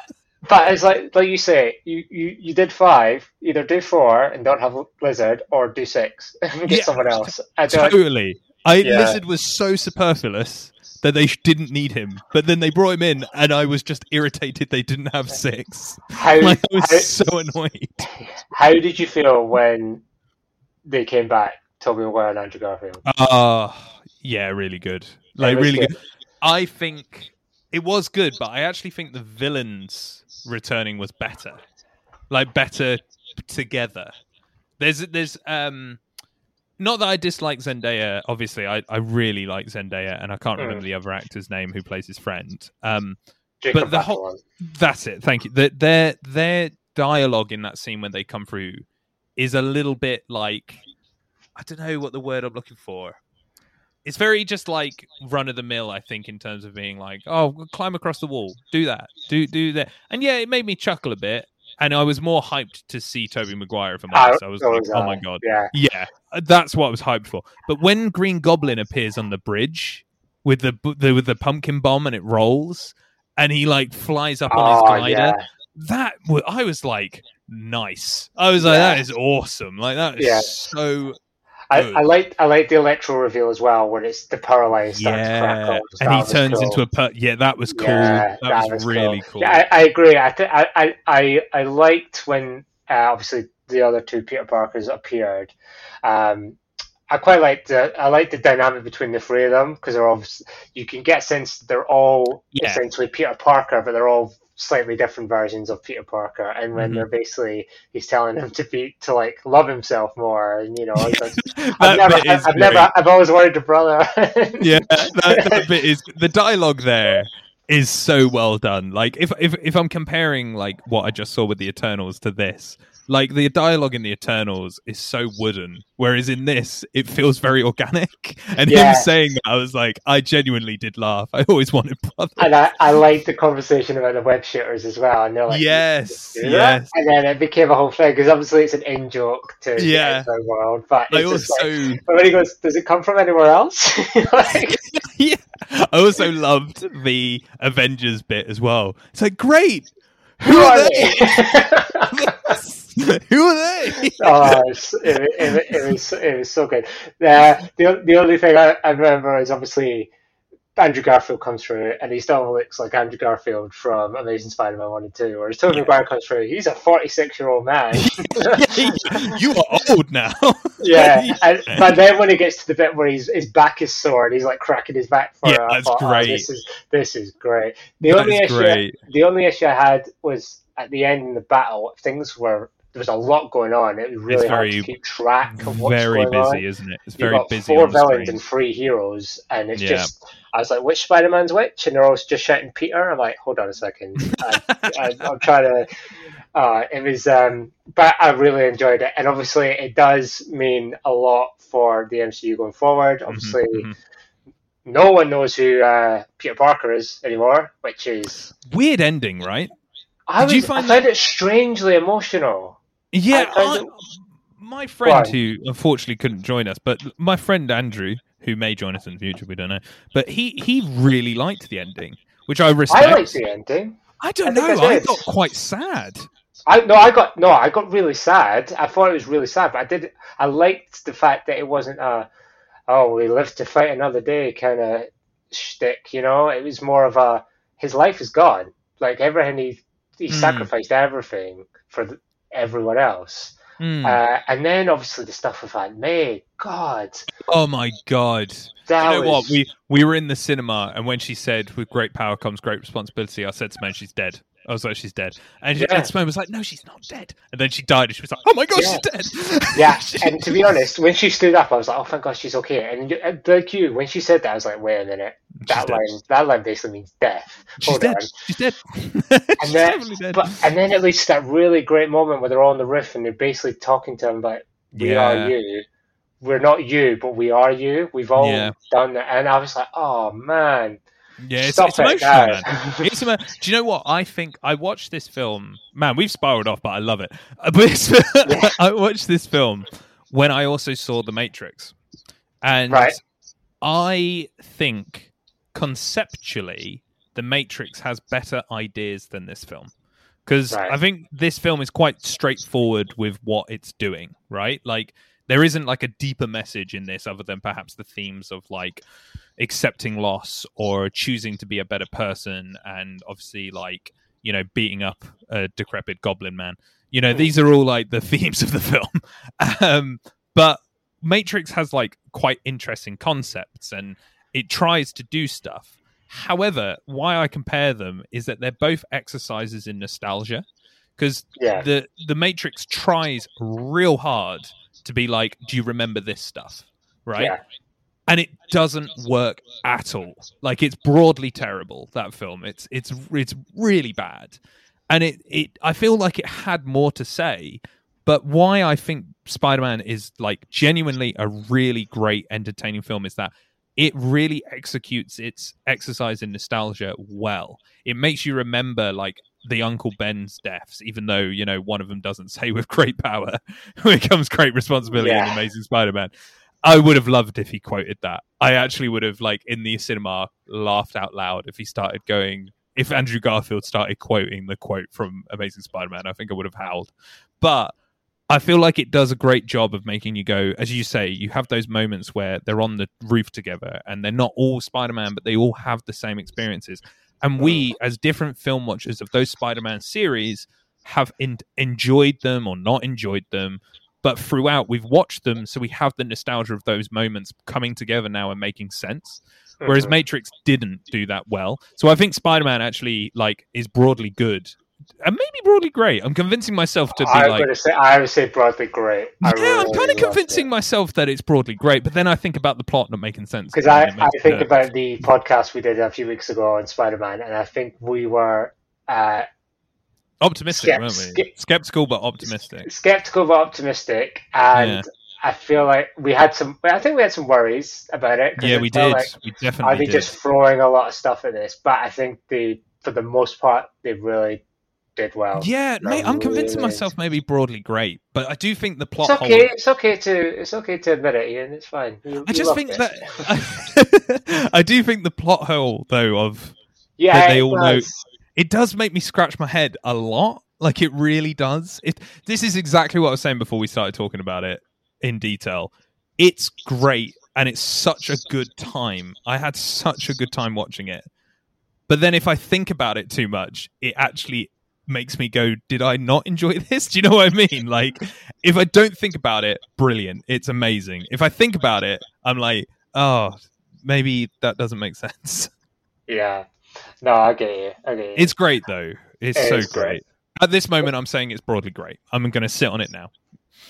but it's like like you say, you, you, you did five. Either do four and don't have lizard, or do six and get Yeah. someone else. I don't, totally i Yeah. lizard was so superfluous that they didn't need him but then they brought him in and i was just irritated they didn't have six how, like i was how, so annoyed how did you feel when they came back, Tobey Maguire and Andrew Garfield? Oh, yeah, really good. Like really good. good. I think it was good, but I actually think the villains returning was better. Like better together. There's there's um not that I dislike Zendaya. Obviously, I, I really like Zendaya, and I can't Mm. remember the other actor's name who plays his friend. Um, Jacob but the whole- that's it. Thank you. The, their their dialogue in that scene when they come through is a little bit like I don't know what the word I'm looking for. It's very just like run of the mill, I think, in terms of being like, oh, climb across the wall, do that, do do that, and yeah, it made me chuckle a bit, and I was more hyped to see Tobey Maguire. If I'm honest, I was like, oh my god, Yeah, yeah, uh, that's what I was hyped for. But when Green Goblin appears on the bridge with the, the with the pumpkin bomb and it rolls, and he like flies up on his oh glider, yeah, that I was like, nice. I was like, Yeah. that is awesome. Like that is Yeah. so I. I like I like the electro reveal as well, when it's the power line starts to yeah, and he turns cool. into a per- yeah. That was cool. Yeah, that, was, really cool. Yeah, I, I agree. I, th- I I I liked when uh, obviously the other two Peter Parkers appeared. Um, I quite liked the I liked the dynamic between the three of them because they're all you can get a sense they're all Yeah. essentially Peter Parker, but they're all slightly different versions of Peter Parker. And when Mhm. they're basically he's telling him to be to like love himself more, and you know, like, I've never, is I've never, I've always wanted a brother. yeah, that, that bit is the dialogue there is so well done. Like if if if I'm comparing like what I just saw with the Eternals to this, like the dialogue in the Eternals is so wooden, whereas in this it feels very organic. And Yeah. him saying that, I was like, I genuinely did laugh. I always wanted brothers. And I, I liked the conversation about the web shooters as well. And they're like, yes, yes. And then it became a whole thing because obviously it's an in joke to the Yeah. outside world. But I also like, but when he goes, does it come from anywhere else? like, yeah. I also loved the Avengers bit as well. It's like great. Who, who are are they? they? Who are they? oh, it's, it, it, it was it was so good. Uh, the the only thing I, I remember is obviously Andrew Garfield comes through, and he still looks like Andrew Garfield from Amazing Spider-Man one and two. Whereas Tobey Maguire comes through, he's a forty-six-year-old man. you are old now. yeah, and, but then when he gets to the bit where his his back is sore and he's like cracking his back for Yeah, it, that's thought, oh, great. this is this is great. The That only is issue great. the only issue I had was at the end in the battle. Things were there was a lot going on. It was really hard to keep track of what's very going on. Very busy, isn't it? It's You've very got busy. four on villains and three heroes, and it's Yeah. just I was like, which Spider Man's which? And they're all just shouting Peter. I'm like, hold on a second, I, I, I'm trying to. Uh, it was, um, but I really enjoyed it, and obviously it does mean a lot for the MCU going forward. Obviously, mhm. no one knows who uh, Peter Parker is anymore, which is Weird ending, right? I, Did you find I found it strangely emotional. Yeah, I I- my friend on. who unfortunately couldn't join us, but my friend Andrew, who may join us in the future, we don't know, but he he really liked the ending, which I respect. I liked the ending. I don't I know. I I got quite sad. I no, I got no, I got really sad. I thought it was really sad, but I did. I liked the fact that it wasn't a oh we live to fight another day kind of shtick. You know, it was more of a his life is gone. Like everything he he Mm. sacrificed everything for the, everyone else. Hmm. Uh, and then obviously the stuff with Aunt May. God, oh my god! that you know was what? We we were in the cinema, and when she said, "With great power comes great responsibility," I said to Simone, "She's dead." I was like, "She's dead," and, she, Yeah. and Simone was like, "No, she's not dead." And then she died, and she was like, "Oh my god, Yeah. she's dead!" Yeah, and to be honest, when she stood up, I was like, "Oh, thank God, she's okay." And like you, when she said that, I was like, "Wait a minute, that line, that line basically means death." she's Hold dead. on. She's dead. And she's then, definitely dead. but and then it leads to that really great moment where they're all on the roof and they're basically talking to him like, "We Yeah. are you. We're not you, but we are you. We've all done that." And I was like, "Oh man, Yeah, it's, it's it emotional, man. It's emo- Do you know what? I think I watched this film. Man, we've spiraled off, but I love it. Uh, But I watched this film when I also saw The Matrix, and Right. I think conceptually, The Matrix has better ideas than this film. Because Right. I think this film is quite straightforward with what it's doing, right? Like, there isn't like a deeper message in this other than perhaps the themes of like accepting loss or choosing to be a better person and obviously like you know beating up a decrepit goblin man. You know these are all like the themes of the film. Um but matrix has like quite interesting concepts and it tries to do stuff. However why i compare them is that they're both exercises in nostalgia because yeah, the the matrix tries real hard to be like do you remember this stuff right yeah, and it doesn't work at all. Like it's broadly terrible that film. It's it's it's really bad, and it it I feel like it had more to say. But why I think Spider Man is like genuinely a really great entertaining film is that it really executes its exercise in nostalgia well. It makes you remember like the Uncle Ben's deaths, even though you know one of them doesn't say with great power comes great responsibility in Yeah. Amazing Spider Man. I would have loved if he quoted that. I actually would have like in the cinema laughed out loud if he started going if Andrew Garfield started quoting the quote from Amazing Spider-Man, I think I would have howled. But I feel like it does a great job of making you go, as you say, you have those moments where they're on the roof together and they're not all Spider-Man, but they all have the same experiences. And we, as different film watchers of those Spider-Man series, have en- enjoyed them or not enjoyed them but throughout we've watched them so we have the nostalgia of those moments coming together now and making sense whereas Mhm. matrix didn't do that well so i think spider-man actually like is broadly good and maybe broadly great. I'm convincing myself to be I'm like, say I would say broadly great. I yeah, really I'm kind of convincing it. myself that it's broadly great, but then I think about the plot not making sense because I, I think it- about the podcast we did a few weeks ago on Spider Man, and I think we were uh, optimistic, Skept- weren't we? ske- Skeptical but optimistic. skeptical but optimistic, and Yeah. I feel like we had some. I think we had some worries about it. Yeah, we did. Like, we are definitely they did. just throwing a lot of stuff at this? But I think they, for the most part, they really did well. Yeah, mate, I'm convincing really. myself maybe broadly great, but I do think the plot It's hole okay. It's okay to. It's okay to admit it, Ian. It's fine. You- I just think it. that I do think the plot hole though of yeah, they all know- it does make me scratch my head a lot. Like it really does. It this is exactly what I was saying before we started talking about it in detail. It's great and it's such a good time. I had such a good time watching it. But then if I think about it too much, it actually makes me go, did I not enjoy this? Do you know what I mean? Like if I don't think about it, brilliant. It's amazing. If I think about it, I'm like, oh, maybe that doesn't make sense. Yeah. No, I get you. I get you. It's great though. It's It so great. great. At this moment, I'm saying it's broadly great. I'm going to sit on it now.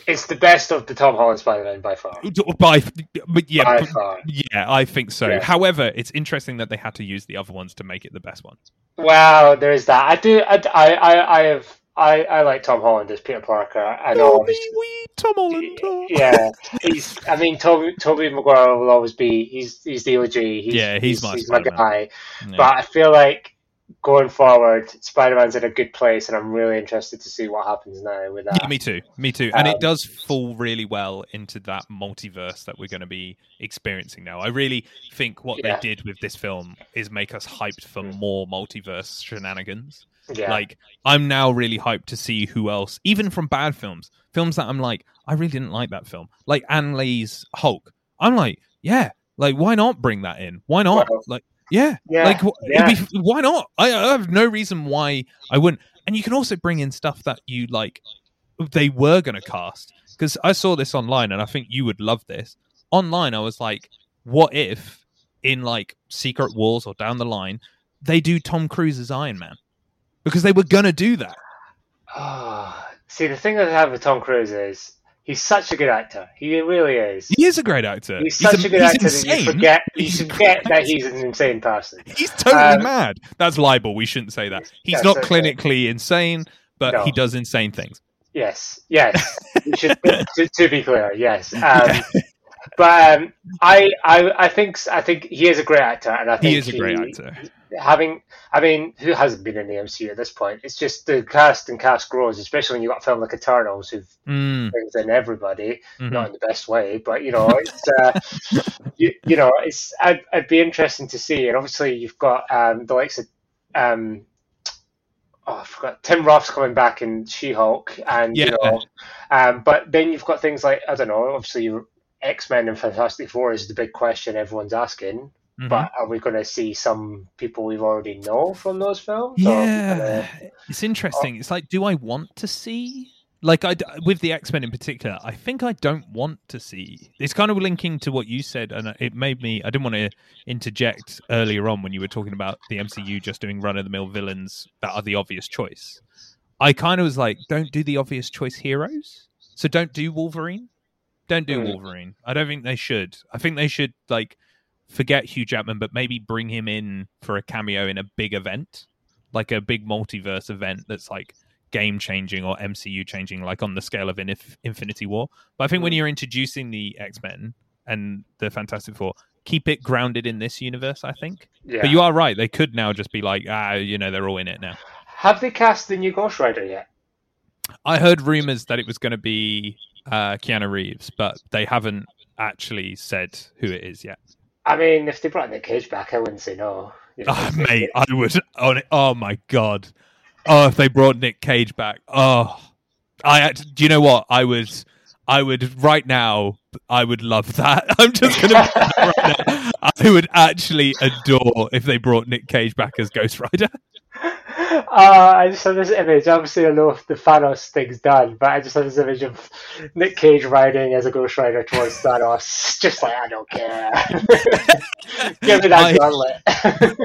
It's the best of the Tom Holland Spider-Man by far. Oh, by, but yeah, by far. yeah, I think so. Yeah. However, it's interesting that they had to use the other ones to make it the best one. Wow, there is that. I do. I, I, I, have. I, I like Tom Holland as Peter Parker. I know. Oh, Tom Holland. oh. Yeah, he's. I mean, Tobey, Tobey Maguire will always be. He's. He's the OG. He's, Yeah, he's my my Spider-Man. guy. Yeah. But I feel like going forward, Spider-Man's in a good place, and I'm really interested to see what happens now with that. Yeah, me too. Me too. And Um, it does fall really well into that multiverse that we're going to be experiencing now. I really think what Yeah. they did with this film is make us hyped for more multiverse shenanigans. yeah. Like, I'm now really hyped to see who else, even from bad films, films that I'm like, I really didn't like that film. Like Ang Lee's Hulk. I'm like, yeah, like, why not bring that in? Why not? Well, like, yeah, yeah, like, yeah. be, why not? I, I have no reason why I wouldn't. And you can also bring in stuff that you like, they were going to cast. Because I saw this online and I think you would love this. Online, I was like, what if in like Secret Wars or down the line, they do Tom Cruise's Iron Man? Because they were going to do that. Oh, see, the thing I have with Tom Cruise is he's such a good actor. He really is. He is a great actor. He's such a, good he's actor that you forget. You He's forget that he's an insane person. He's totally Um, mad. That's libel. We shouldn't say that. He's not okay. clinically insane, but No. he does insane things. Yes, yes. Should, to, to be clear, yes. Um, but um, I, I, I think, I think he is a great actor, and I think He is a great actor. Having, I mean, who hasn't been in the MCU at this point? It's just the cast and cast grows, especially when you've got a film like Eternals, who Mm, brings in everybody, mhm. not in the best way, but you know, it's uh, you, you know, it's I'd, I'd be interesting to see, and obviously you've got um, the likes of um, oh, I forgot Tim Roth's coming back in She-Hulk, and you know, um, but then you've got things like I don't know, obviously your X-Men and Fantastic Four is the big question everyone's asking. mhm. But are we going to see some people we've already know from those films? Or are we Yeah, gonna- it's interesting. It's like, do I want to see? Like, I with the X Men in particular, I think I don't want to see. It's kind of linking to what you said, and it made me. I didn't want to interject earlier on when you were talking about the MCU just doing run of the mill villains that are the obvious choice. I kind of was like, don't do the obvious choice heroes. So don't do Wolverine. Don't do Mm. Wolverine. I don't think they should. I think they should like forget Hugh Jackman, but maybe bring him in for a cameo in a big event, like a big multiverse event that's like game changing or MCU changing, like on the scale of Inif- Infinity War. But I think when you're introducing the X Men and the Fantastic Four, keep it grounded in this universe. I think. yeah. But you are right; they could now just be like, ah, you know, they're all in it now. Have they cast the new Ghost Rider yet? I heard rumors that it was going to be uh, Keanu Reeves, but they haven't actually said who it is yet. I mean, if they brought Nick Cage back, I wouldn't say no. You know, Oh, mate, I would. Oh, oh my god. Oh, if they brought Nick Cage back. Oh, I. Do you know what? I would. I would right now. I would love that. I'm just gonna. right. I would actually adore if they brought Nick Cage back as Ghost Rider. Uh, I just have this image. Obviously, I know if the Thanos thing's done, but I just have this image of Nick Cage riding as a Ghost Rider towards Thanos, just like I don't care. Give me that I- gauntlet.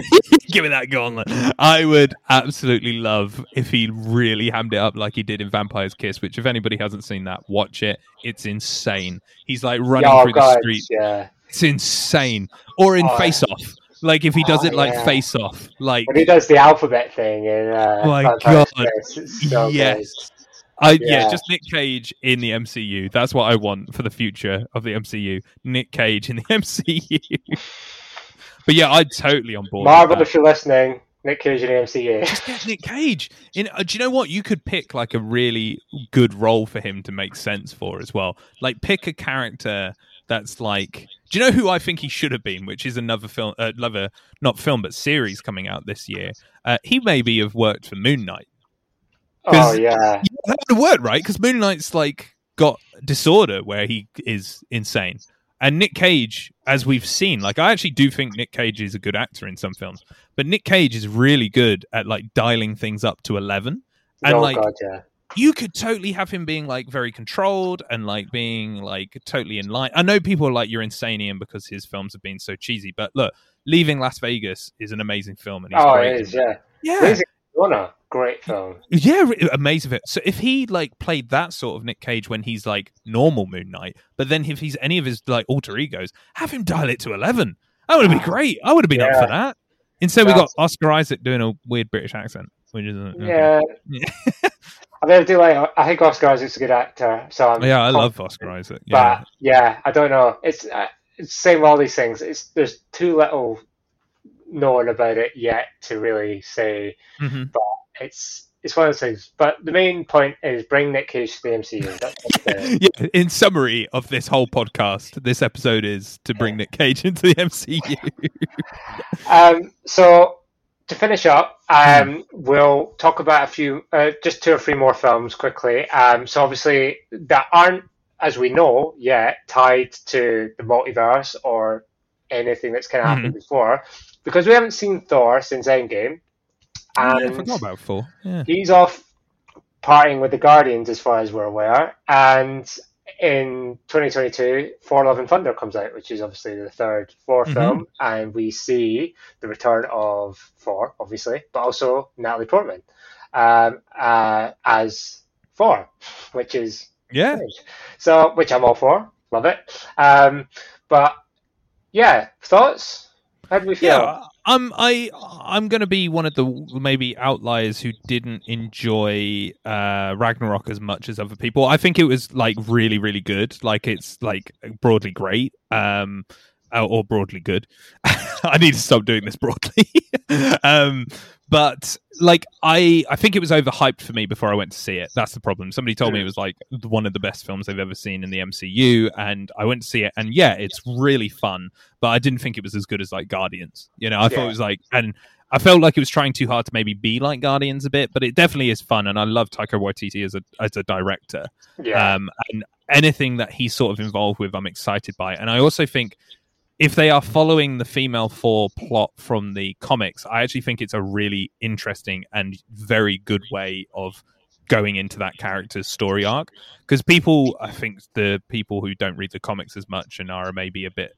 Give me that gauntlet. I would absolutely love if he really hammed it up like he did in Vampire's Kiss, which if anybody hasn't seen that, watch it. It's insane. He's like running oh through god, the street. yeah. It's insane. Or in Oh. Face Off. Like if he does Oh, it like yeah. Face Off. Like When he does the alphabet thing in uh, My Vampire's God. So yes. I yeah. Yeah. just Nick Cage in the MCU. That's what I want for the future of the MCU. Nick Cage in the MCU. but yeah, I'm totally on board. Marvel, if you're listening, Nick Cage in the MCU. just get Nick Cage. In, uh, do you know what? You could pick like a really good role for him to make sense for as well. Like pick a character that's like. Do you know who I think he should have been? Which is another film, uh, another not film but series coming out this year. Uh, he maybe have worked for Moon Knight. Oh yeah, That would have worked, right? Because Moon Knight's like got disorder where he is insane. And Nick Cage, as we've seen, like I actually do think Nick Cage is a good actor in some films, but Nick Cage is really good at like dialing things up to eleven. And oh like god, yeah. You could totally have him being like very controlled and like being like totally in line. I know people are like you're insane Ian because his films have been so cheesy, but look, Leaving Las Vegas is an amazing film and he's Oh, great. it is, yeah. yeah. Amazing Corner, great film. Yeah, amazing. Fit. So if he like played that sort of Nick Cage when he's like normal Moon Knight, but then if he's any of his like alter egos, have him dial it to eleven. That would have been great. I would have been up for that. Instead, we got Oscar Isaac doing a weird British accent, which is uh, Yeah. I mean, I do like. I think Oscar Isaac's a good actor. So I'm yeah, I love Oscar Isaac. Yeah, But yeah, I don't know. It's uh, it's same with all these things. It's there's too little known about it yet to really say. Mhm. It's it's one of those things. But the main point is bring Nick Cage to the MCU. Yeah. In summary of this whole podcast, this episode is to bring Nick Cage into the MCU. Um, so to finish up, Hmm. um, we'll talk about a few, uh, just two or three more films quickly. Um, so obviously that aren't, as we know, yet tied to the multiverse or anything that's kind of happened Hmm. before, because we haven't seen Thor since Endgame, Oh, yeah, I and forgot about Thor. Yeah. he's off partying with the Guardians, as far as we're aware, and. In 2022, Thor: Love and Thunder comes out, which is obviously the third Thor Mhm. film, and we see the return of Thor, obviously, but also Natalie Portman um, uh, as Thor, which is Yeah. strange. so which I'm all for, love it. Um, but yeah, thoughts? How do we feel? Yeah, I'm I I'm going to be one of the maybe outliers who didn't enjoy uh Ragnarok as much as other people. I think it was like really really good. Like it's like broadly great. Um or- or broadly good. I need to stop doing this broadly. um but like I I think it was overhyped for me before I went to see it. That's the problem. Somebody told me it was like one of the best films they've ever seen in the MCU and I went to see it and yeah, it's really fun, but I didn't think it was as good as like Guardians. You know, I thought it was like and I felt like it was trying too hard to maybe be like Guardians a bit, but it definitely is fun and I love Taika Waititi as a as a director. yeah, Um, and anything that he's sort of involved with, I'm excited by. And I also think if they are following the female Thor plot from the comics, I actually think it's a really interesting and very good way of going into that character's story arc. Because people, I think the people who don't read the comics as much and are maybe a bit.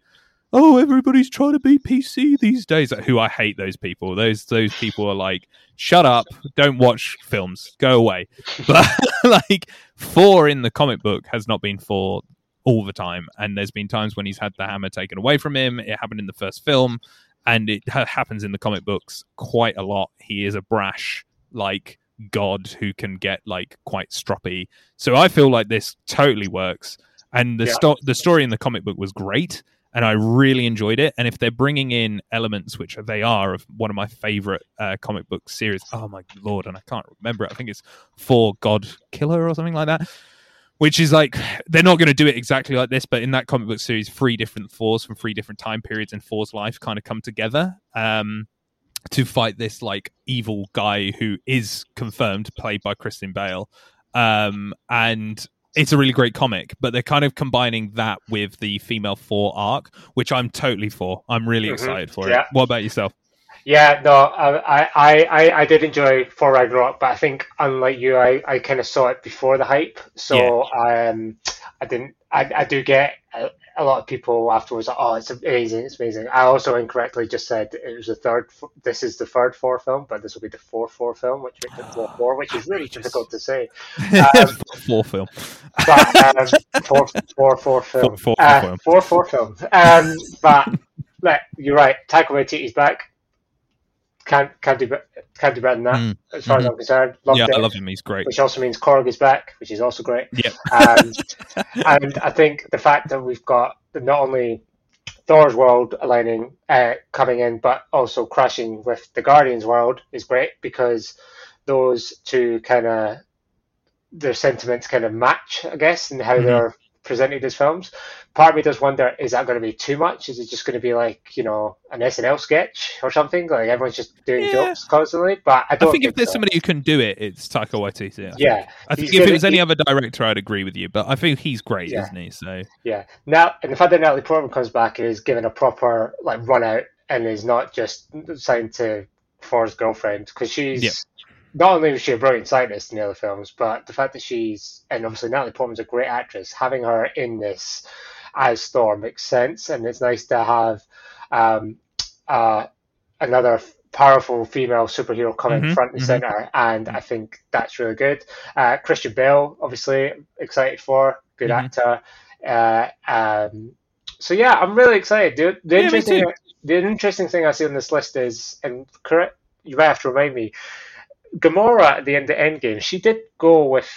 Oh, everybody's trying to be PC these days. Who I hate those people. Those those people are like, shut up, don't watch films, go away. But like Thor in the comic book has not been Thor all the time, and there's been times when he's had the hammer taken away from him. It happened in the first film, and it ha- happens in the comic books quite a lot. He is a brash like god who can get like quite stroppy. So I feel like this totally works, and the Yeah. sto- the story in the comic book was great. And I really enjoyed it. And if they're bringing in elements, which they are, of one of my favorite uh, comic book series, oh my lord, and I can't remember it. I think it's Thor God Killer or something like that which is like they're not going to do it exactly like this, but in that comic book series, three different Thors from three different time periods in Thor's life kind of come together um, to fight this like evil guy who is confirmed played by Christian Bale, um, and it's a really great comic, but they're kind of combining that with the female Thor arc, which I'm totally for. I'm really Mhm. excited for Yeah. it. What about yourself? Yeah, no, I, I, I, I did enjoy Thor Ragnarok, but I think unlike you, I, I kind of saw it before the hype, so um, I didn't. I, I do get a, a lot of people afterwards. Like, oh, it's amazing, it's amazing. I also incorrectly just said it was the third. This is the third Thor film, but this will be the fourth Thor film, which makes it four four, which is really difficult to say. Um, four film. but um, four, four, four film. Four- four uh, film. Four, four film. Um, but like, you're right. Taika Waititi's back. Can't can't do can't do better than that. Mm, As far as mhm. I'm concerned, Loved yeah, it, I love him. He's great. Which also means Korg is back, which is also great. Um, and I think the fact that we've got not only Thor's world aligning uh, coming in, but also crashing with the Guardians world is great because those two kind of their sentiments kind of match, I guess, and how Mhm. they're presented as films. Part of me does wonder: is that going to be too much? Is it just going to be like you know an SNL sketch or something? Like everyone's just doing Yeah. jokes constantly. But I I don't think if there's so. somebody who can do it, it's Taika Waititi. I think. yeah, I think he's if it was any he- other director, I'd agree with you. But I think he's great, Yeah. isn't he? So Yeah. Now, and the fact that Natalie Portman comes back and is given a proper like run out and is not just signed to Thor's girlfriend because she's Yeah. Not only was she a brilliant scientist in the other films, but the fact that she's and obviously Natalie Portman's a great actress. Having her in this as Thor makes sense, and it's nice to have um, uh, another powerful female superhero coming Mhm, front and mhm. center, and I think that's really good. Uh, Christian Bale, obviously, excited for good Mhm. actor. Uh, um, so yeah, I'm really excited. The, the Yeah, interesting, the interesting thing I see on this list is, and correct, you might have to remind me, Gamora at the end of Endgame, she did go with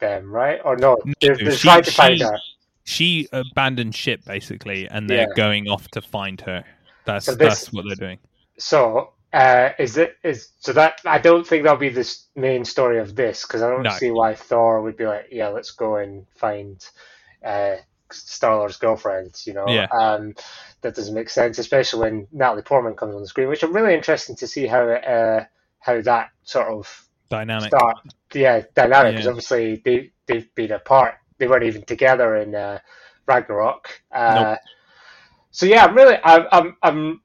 them, right? Or no? No, they're, they're she- trying to find she- her. she abandoned ship basically, and they're Yeah. going off to find her. That's So this- that's what they're doing. So, uh, is it is so that I don't think that'll be the main story of this because I don't No. see why Thor would be like, yeah, let's go and find uh, Star Lord's girlfriend. You know, Yeah. um, that doesn't make sense, especially when Natalie Portman comes on the screen, which I'm really interested to see how uh, how that sort of Dynamic. start. Yeah, dynamic because Yeah. obviously they they've been apart. They weren't even together in uh, Ragnarok. Uh, Nope. So yeah, I'm really I'm, I'm I'm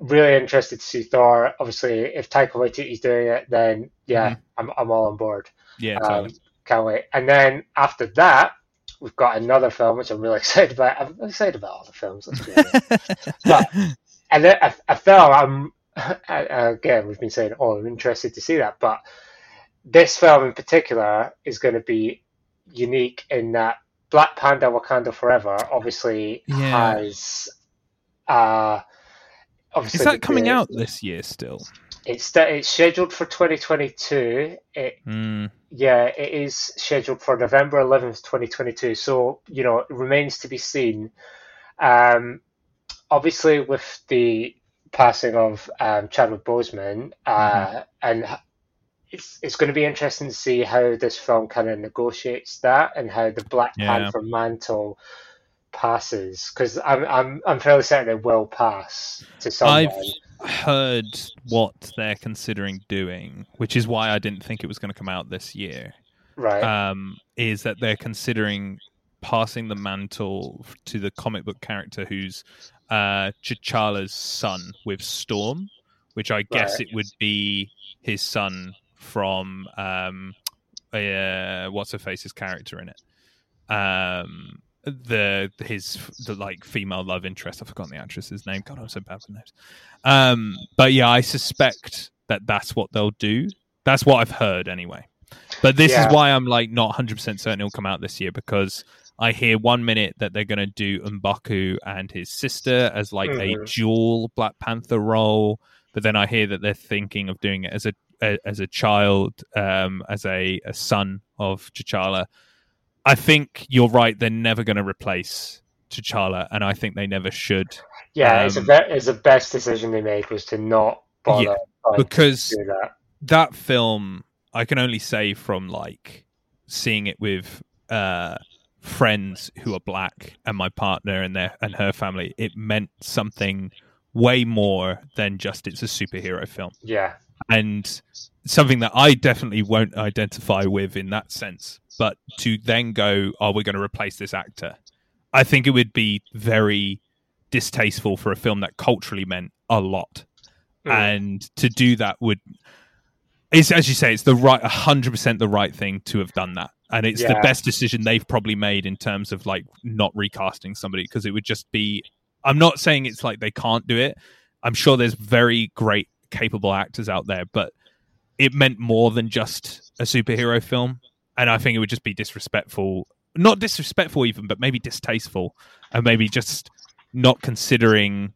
really interested to see Thor. Obviously, if Taika Waititi's doing it, then yeah, Mm-hmm. I'm I'm all on board. Yeah, Um, can't wait. And then after that, we've got another film which I'm really excited about. I'm excited about all the films. Let's be honest. but and then a, a film I'm again we've been saying oh I'm interested to see that but this film in particular is going to be unique in that Black Panther Wakanda Forever obviously Yeah. has uh obviously Is that coming the- out this year still? it's it's scheduled for 2022 it Mm, yeah, it is scheduled for November 11th, 2022. So, you know, it remains to be seen. Um, obviously, with the passing of um, Chadwick Boseman, uh, and it's it's going to be interesting to see how this film kind of negotiates that and how the Black Yeah. Panther mantle passes. Because I'm I'm I'm fairly certain it will pass to someone. I've heard what they're considering doing, which is why I didn't think it was going to come out this year. right? Um, is that they're considering passing the mantle to the comic book character who's uh, T'Challa's son with Storm, which I guess Right. it would be his son from um, uh, what's her face's character in it. Um, the his the like female love interest. I've forgotten the actress's name. God, I'm so bad with names. Um, but yeah, I suspect that that's what they'll do. That's what I've heard anyway. But this Yeah. is why I'm like not 100 percent certain it'll come out this year because I hear one minute that they're going to do M'Baku and his sister as like a Mhm. dual Black Panther role, but then I hear that they're thinking of doing it as a, a as a child, um, as a, a son of T'Challa. I think you're right. They're never going to replace T'Challa, and I think they never should yeah, it's, a um, be- it's the best decision they made was to not bother Yeah, because that. that film I can only say from like seeing it with uh friends who are black and my partner and their and her family it meant something way more than just it's a superhero film Yeah, and something that I definitely won't identify with in that sense. But to then go, "Are we going to replace this actor?" I think it would be very distasteful for a film that culturally meant a lot, Mm. and to do that would. It's as you say, it's the right, hundred percent the right thing to have done that, and it's the best decision they've probably made in terms of like not recasting somebody because it would just be. I'm not saying it's like they can't do it. I'm sure there's very great, capable actors out there, but it meant more than just a superhero film, and I think it would just be disrespectful. Not disrespectful even, but maybe distasteful, and maybe just not considering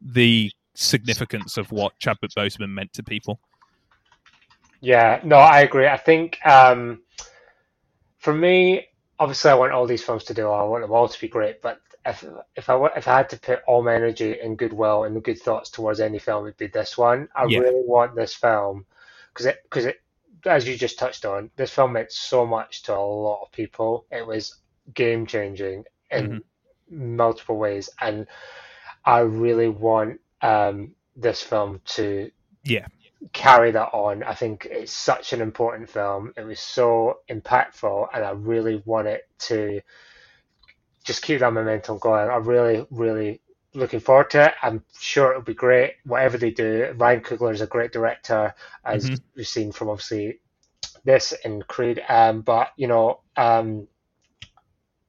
the significance of what Chadwick Boseman meant to people. Yeah, no, I agree. I think um, for me, obviously, I want all these films to do well. I want them all to be great. But if if I if I had to put all my energy and goodwill and good thoughts towards any film, it'd be this one. I Yeah. really want this film because it because it as you just touched on, this film meant so much to a lot of people. It was game changing in multiple ways, and I really want um, this film to Yeah, carry that on. I think it's such an important film. It was so impactful, and I really want it to just keep that momentum going. I'm really, really looking forward to it. I'm sure it'll be great, whatever they do. Ryan Coogler is a great director, as Mhm. we've seen from obviously this and Creed. Um, but you know, um,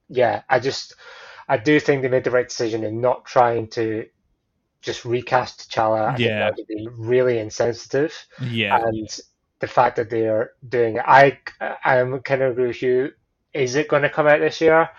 yeah, I just I do think they made the right decision in not trying to just recast T'Challa. I Yeah. that would been really insensitive yeah, and the fact that they are doing it, I I am kind of agree with you. Is it going to come out this year?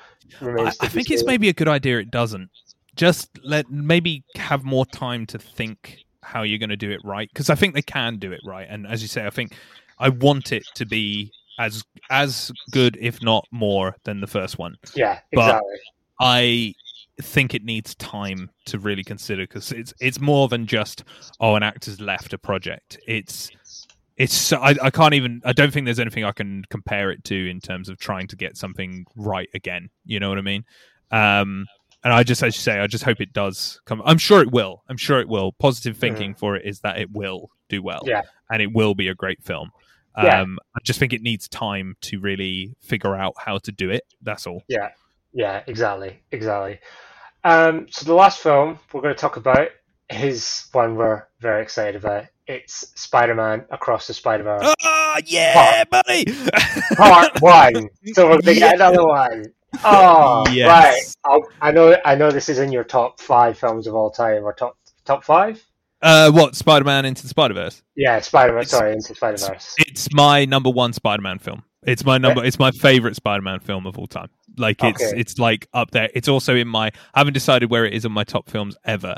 I, I be think it's maybe a good idea. It doesn't. Just let maybe have more time to think how you're going to do it right because I think they can do it right. And as you say, I think I want it to be as as good, if not more, than the first one. yeah, but- exactly. I think it needs time to really consider because it's it's more than just oh an actor's left a project. It's it's so, I, I can't even I don't think there's anything I can compare it to in terms of trying to get something right again. You know what I mean? Um, and I just as you say, I just hope it does come. I'm sure it will. I'm sure it will. Positive thinking for it is that it will do well, Yeah. and it will be a great film. Yeah. Um, I just think it needs time to really figure out how to do it. That's all. Yeah, yeah, exactly, exactly. Um, so the last film we're going to talk about is one we're very excited about. It's Spider-Man Across the Spider-Verse Ah, yeah, buddy. Part One. So we're going to get another one. Oh, Yes. right. I'll, I know. I know this is in your top five films of all time, or top top five. Uh, what Spider-Man into the Spider-Verse? Yeah, Spider-Man. Sorry, into the Spider-Verse. It's my number one Spider-Man film. It's my number. It's my favorite Spider-Man film of all time. Like it's Okay. it's like up there. It's also in my. I haven't decided where it is in my top films ever,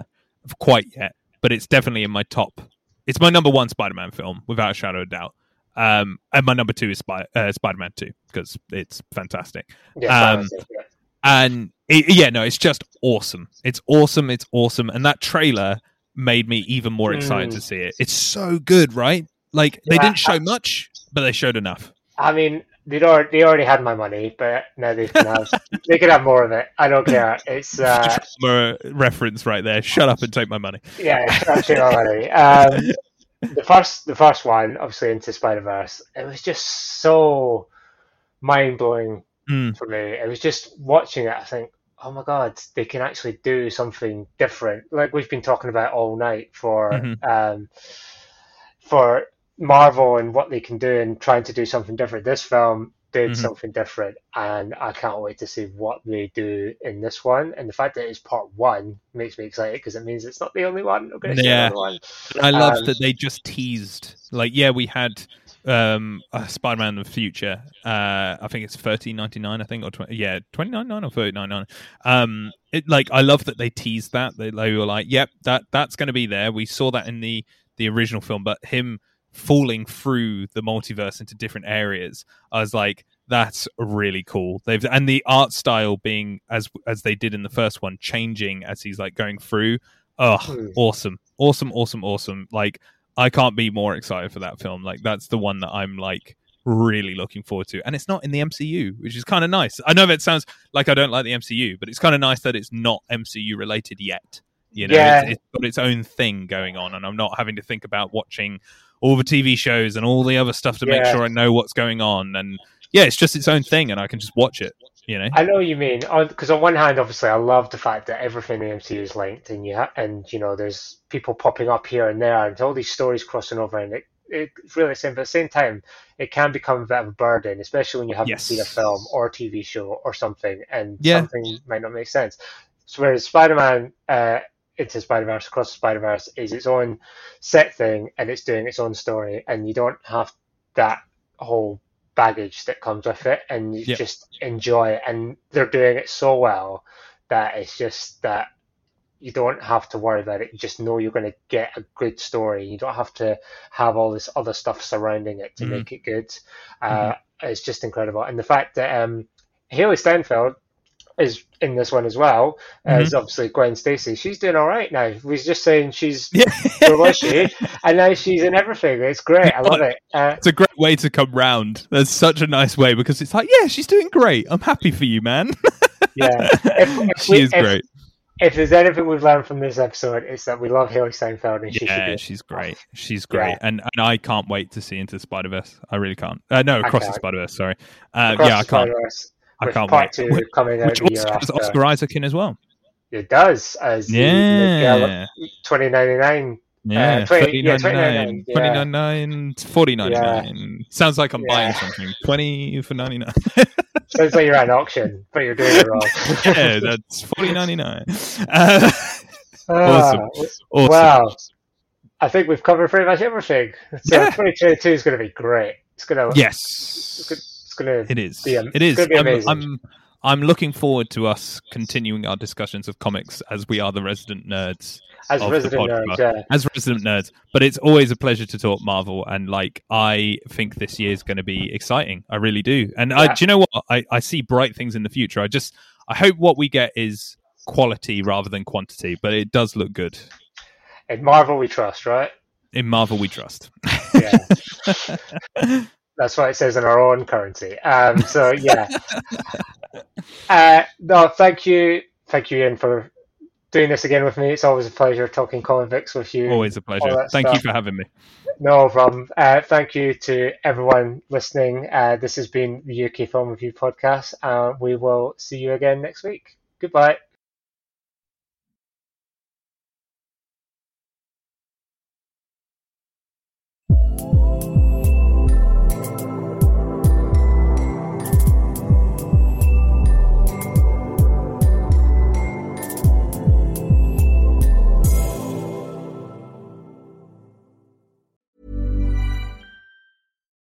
quite yet. But it's definitely in my top. It's my number one Spider-Man film without a shadow of doubt. Um, and my number two is Spy, uh, Spider-Man Two because it's fantastic. Yeah, Um, yeah. and it, yeah, no, it's just awesome. It's awesome. It's awesome. And that trailer made me even more excited Mm. to see it. It's so good, right? Like they Yeah, didn't show I- much, but they showed enough. I mean, they'd already, they already had my money, but now they can have they can have more of it. I don't care. It's uh, More reference right there. Shut up and take my money. yeah, it's actually my money. Um, the first the first one, obviously into Spider Verse, it was just so mind blowing Mm. for me. It was just watching it. I think, oh my god, they can actually do something different. Like we've been talking about all night for Mhm. um, for Marvel and what they can do and trying to do something different. This film did Mhm. something different, and I can't wait to see what they do in this one. And the fact that it's part one makes me excited because it means it's not the only one. To Yeah. one. I love Um, that they just teased. Like, yeah, we had um uh, Spider-Man in the future. Uh, I think it's thirteen ninety nine. I think or 20, yeah, twenty nine nine or thirty nine nine. Um, it like I love that they teased that. They, they were like, yep, that that's going to be there. We saw that in the the original film, but him falling through the multiverse into different areas, I was like, that's really cool. They've and the art style being as as they did in the first one, changing as he's like going through. Oh, Hmm. awesome, awesome, awesome, awesome! Like I can't be more excited for that film. Like that's the one that I'm like really looking forward to, and it's not in the MCU, which is kind of nice. I know that sounds like I don't like the MCU, but it's kind of nice that it's not MCU related yet. You know, Yeah. it's, it's got its own thing going on, and I'm not having to think about watching all the TV shows and all the other stuff to make sure I know what's going on. And yeah, it's just its own thing, and I can just watch it. You know, I know what you mean. Because on one hand, obviously, I love the fact that everything in the MCU is linked, and you ha- and you know, there's people popping up here and there, and all these stories crossing over, and it, it's really exciting. But at the same time, it can become a bit of a burden, especially when you haven't Yes. seen a film or a TV show or something, and Yeah. something might not make sense. So whereas Spider-Man uh, into Spider-Verse, Across Spider-Verse is its own set thing, and it's doing its own story, and you don't have that whole baggage that comes with it, and you Yep. just enjoy it. And they're doing it so well that it's just that you don't have to worry about it. You just know you're going to get a good story. You don't have to have all this other stuff surrounding it to Mhm. make it good. Uh, It's just incredible, and the fact that um, Hailee Steinfeld is in this one as well as obviously Gwen Stacy. She's doing all right now. We're just saying she's where was she, and now she's in everything. It's great. I love it. Uh, it's a great way to come round. That's such a nice way because it's like, yeah, she's doing great. I'm happy for you, man. yeah, if, if she we- is if- great. If there's anything we've learned from this episode, it's that we love Hailee Steinfeld, and she Yeah, she's great. She's great, Yeah. and and I can't wait to see into the Spider Verse. I really can't. Uh, no, across the can't. Spider Verse. Sorry. Uh, yeah, I can't. Spider-Verse, I with can't part wait. two Which- coming out Which also has. Oscar Isaac in as well. It does as the Yeah. 2099. Yeah, 20 yeah, 39.99, 20.99, 29, 40.99. Sounds like I'm buying something. 20 for 99. Sounds like you're at an auction, but you're doing it wrong. yeah, that's 40.99. Uh, Ah, awesome. Wow. I think we've covered pretty much everything. So Yeah. 2022 is going to be great. It's going to. yes. To. It is. be it's is. gonna I'm. I'm I'm looking forward to us continuing our discussions of comics as we are the resident nerds. As resident nerds, yeah. As resident nerds. But it's always a pleasure to talk Marvel and like I think this year is going to be exciting. I really do. And uh, I, do you know what? I, I see bright things in the future. I just I hope what we get is quality rather than quantity, but it does look good. In Marvel, we trust, right? In Marvel we trust. Yeah. That's what it says in our own currency. Um, so yeah. uh, no, thank you, thank you, Ian, for doing this again with me. It's always a pleasure talking convicts with you. Always a pleasure. Thank you for having me. No problem. Uh, thank you to everyone listening. Uh, this has been the UK Film Review Podcast. Uh, we will see you again next week. Goodbye.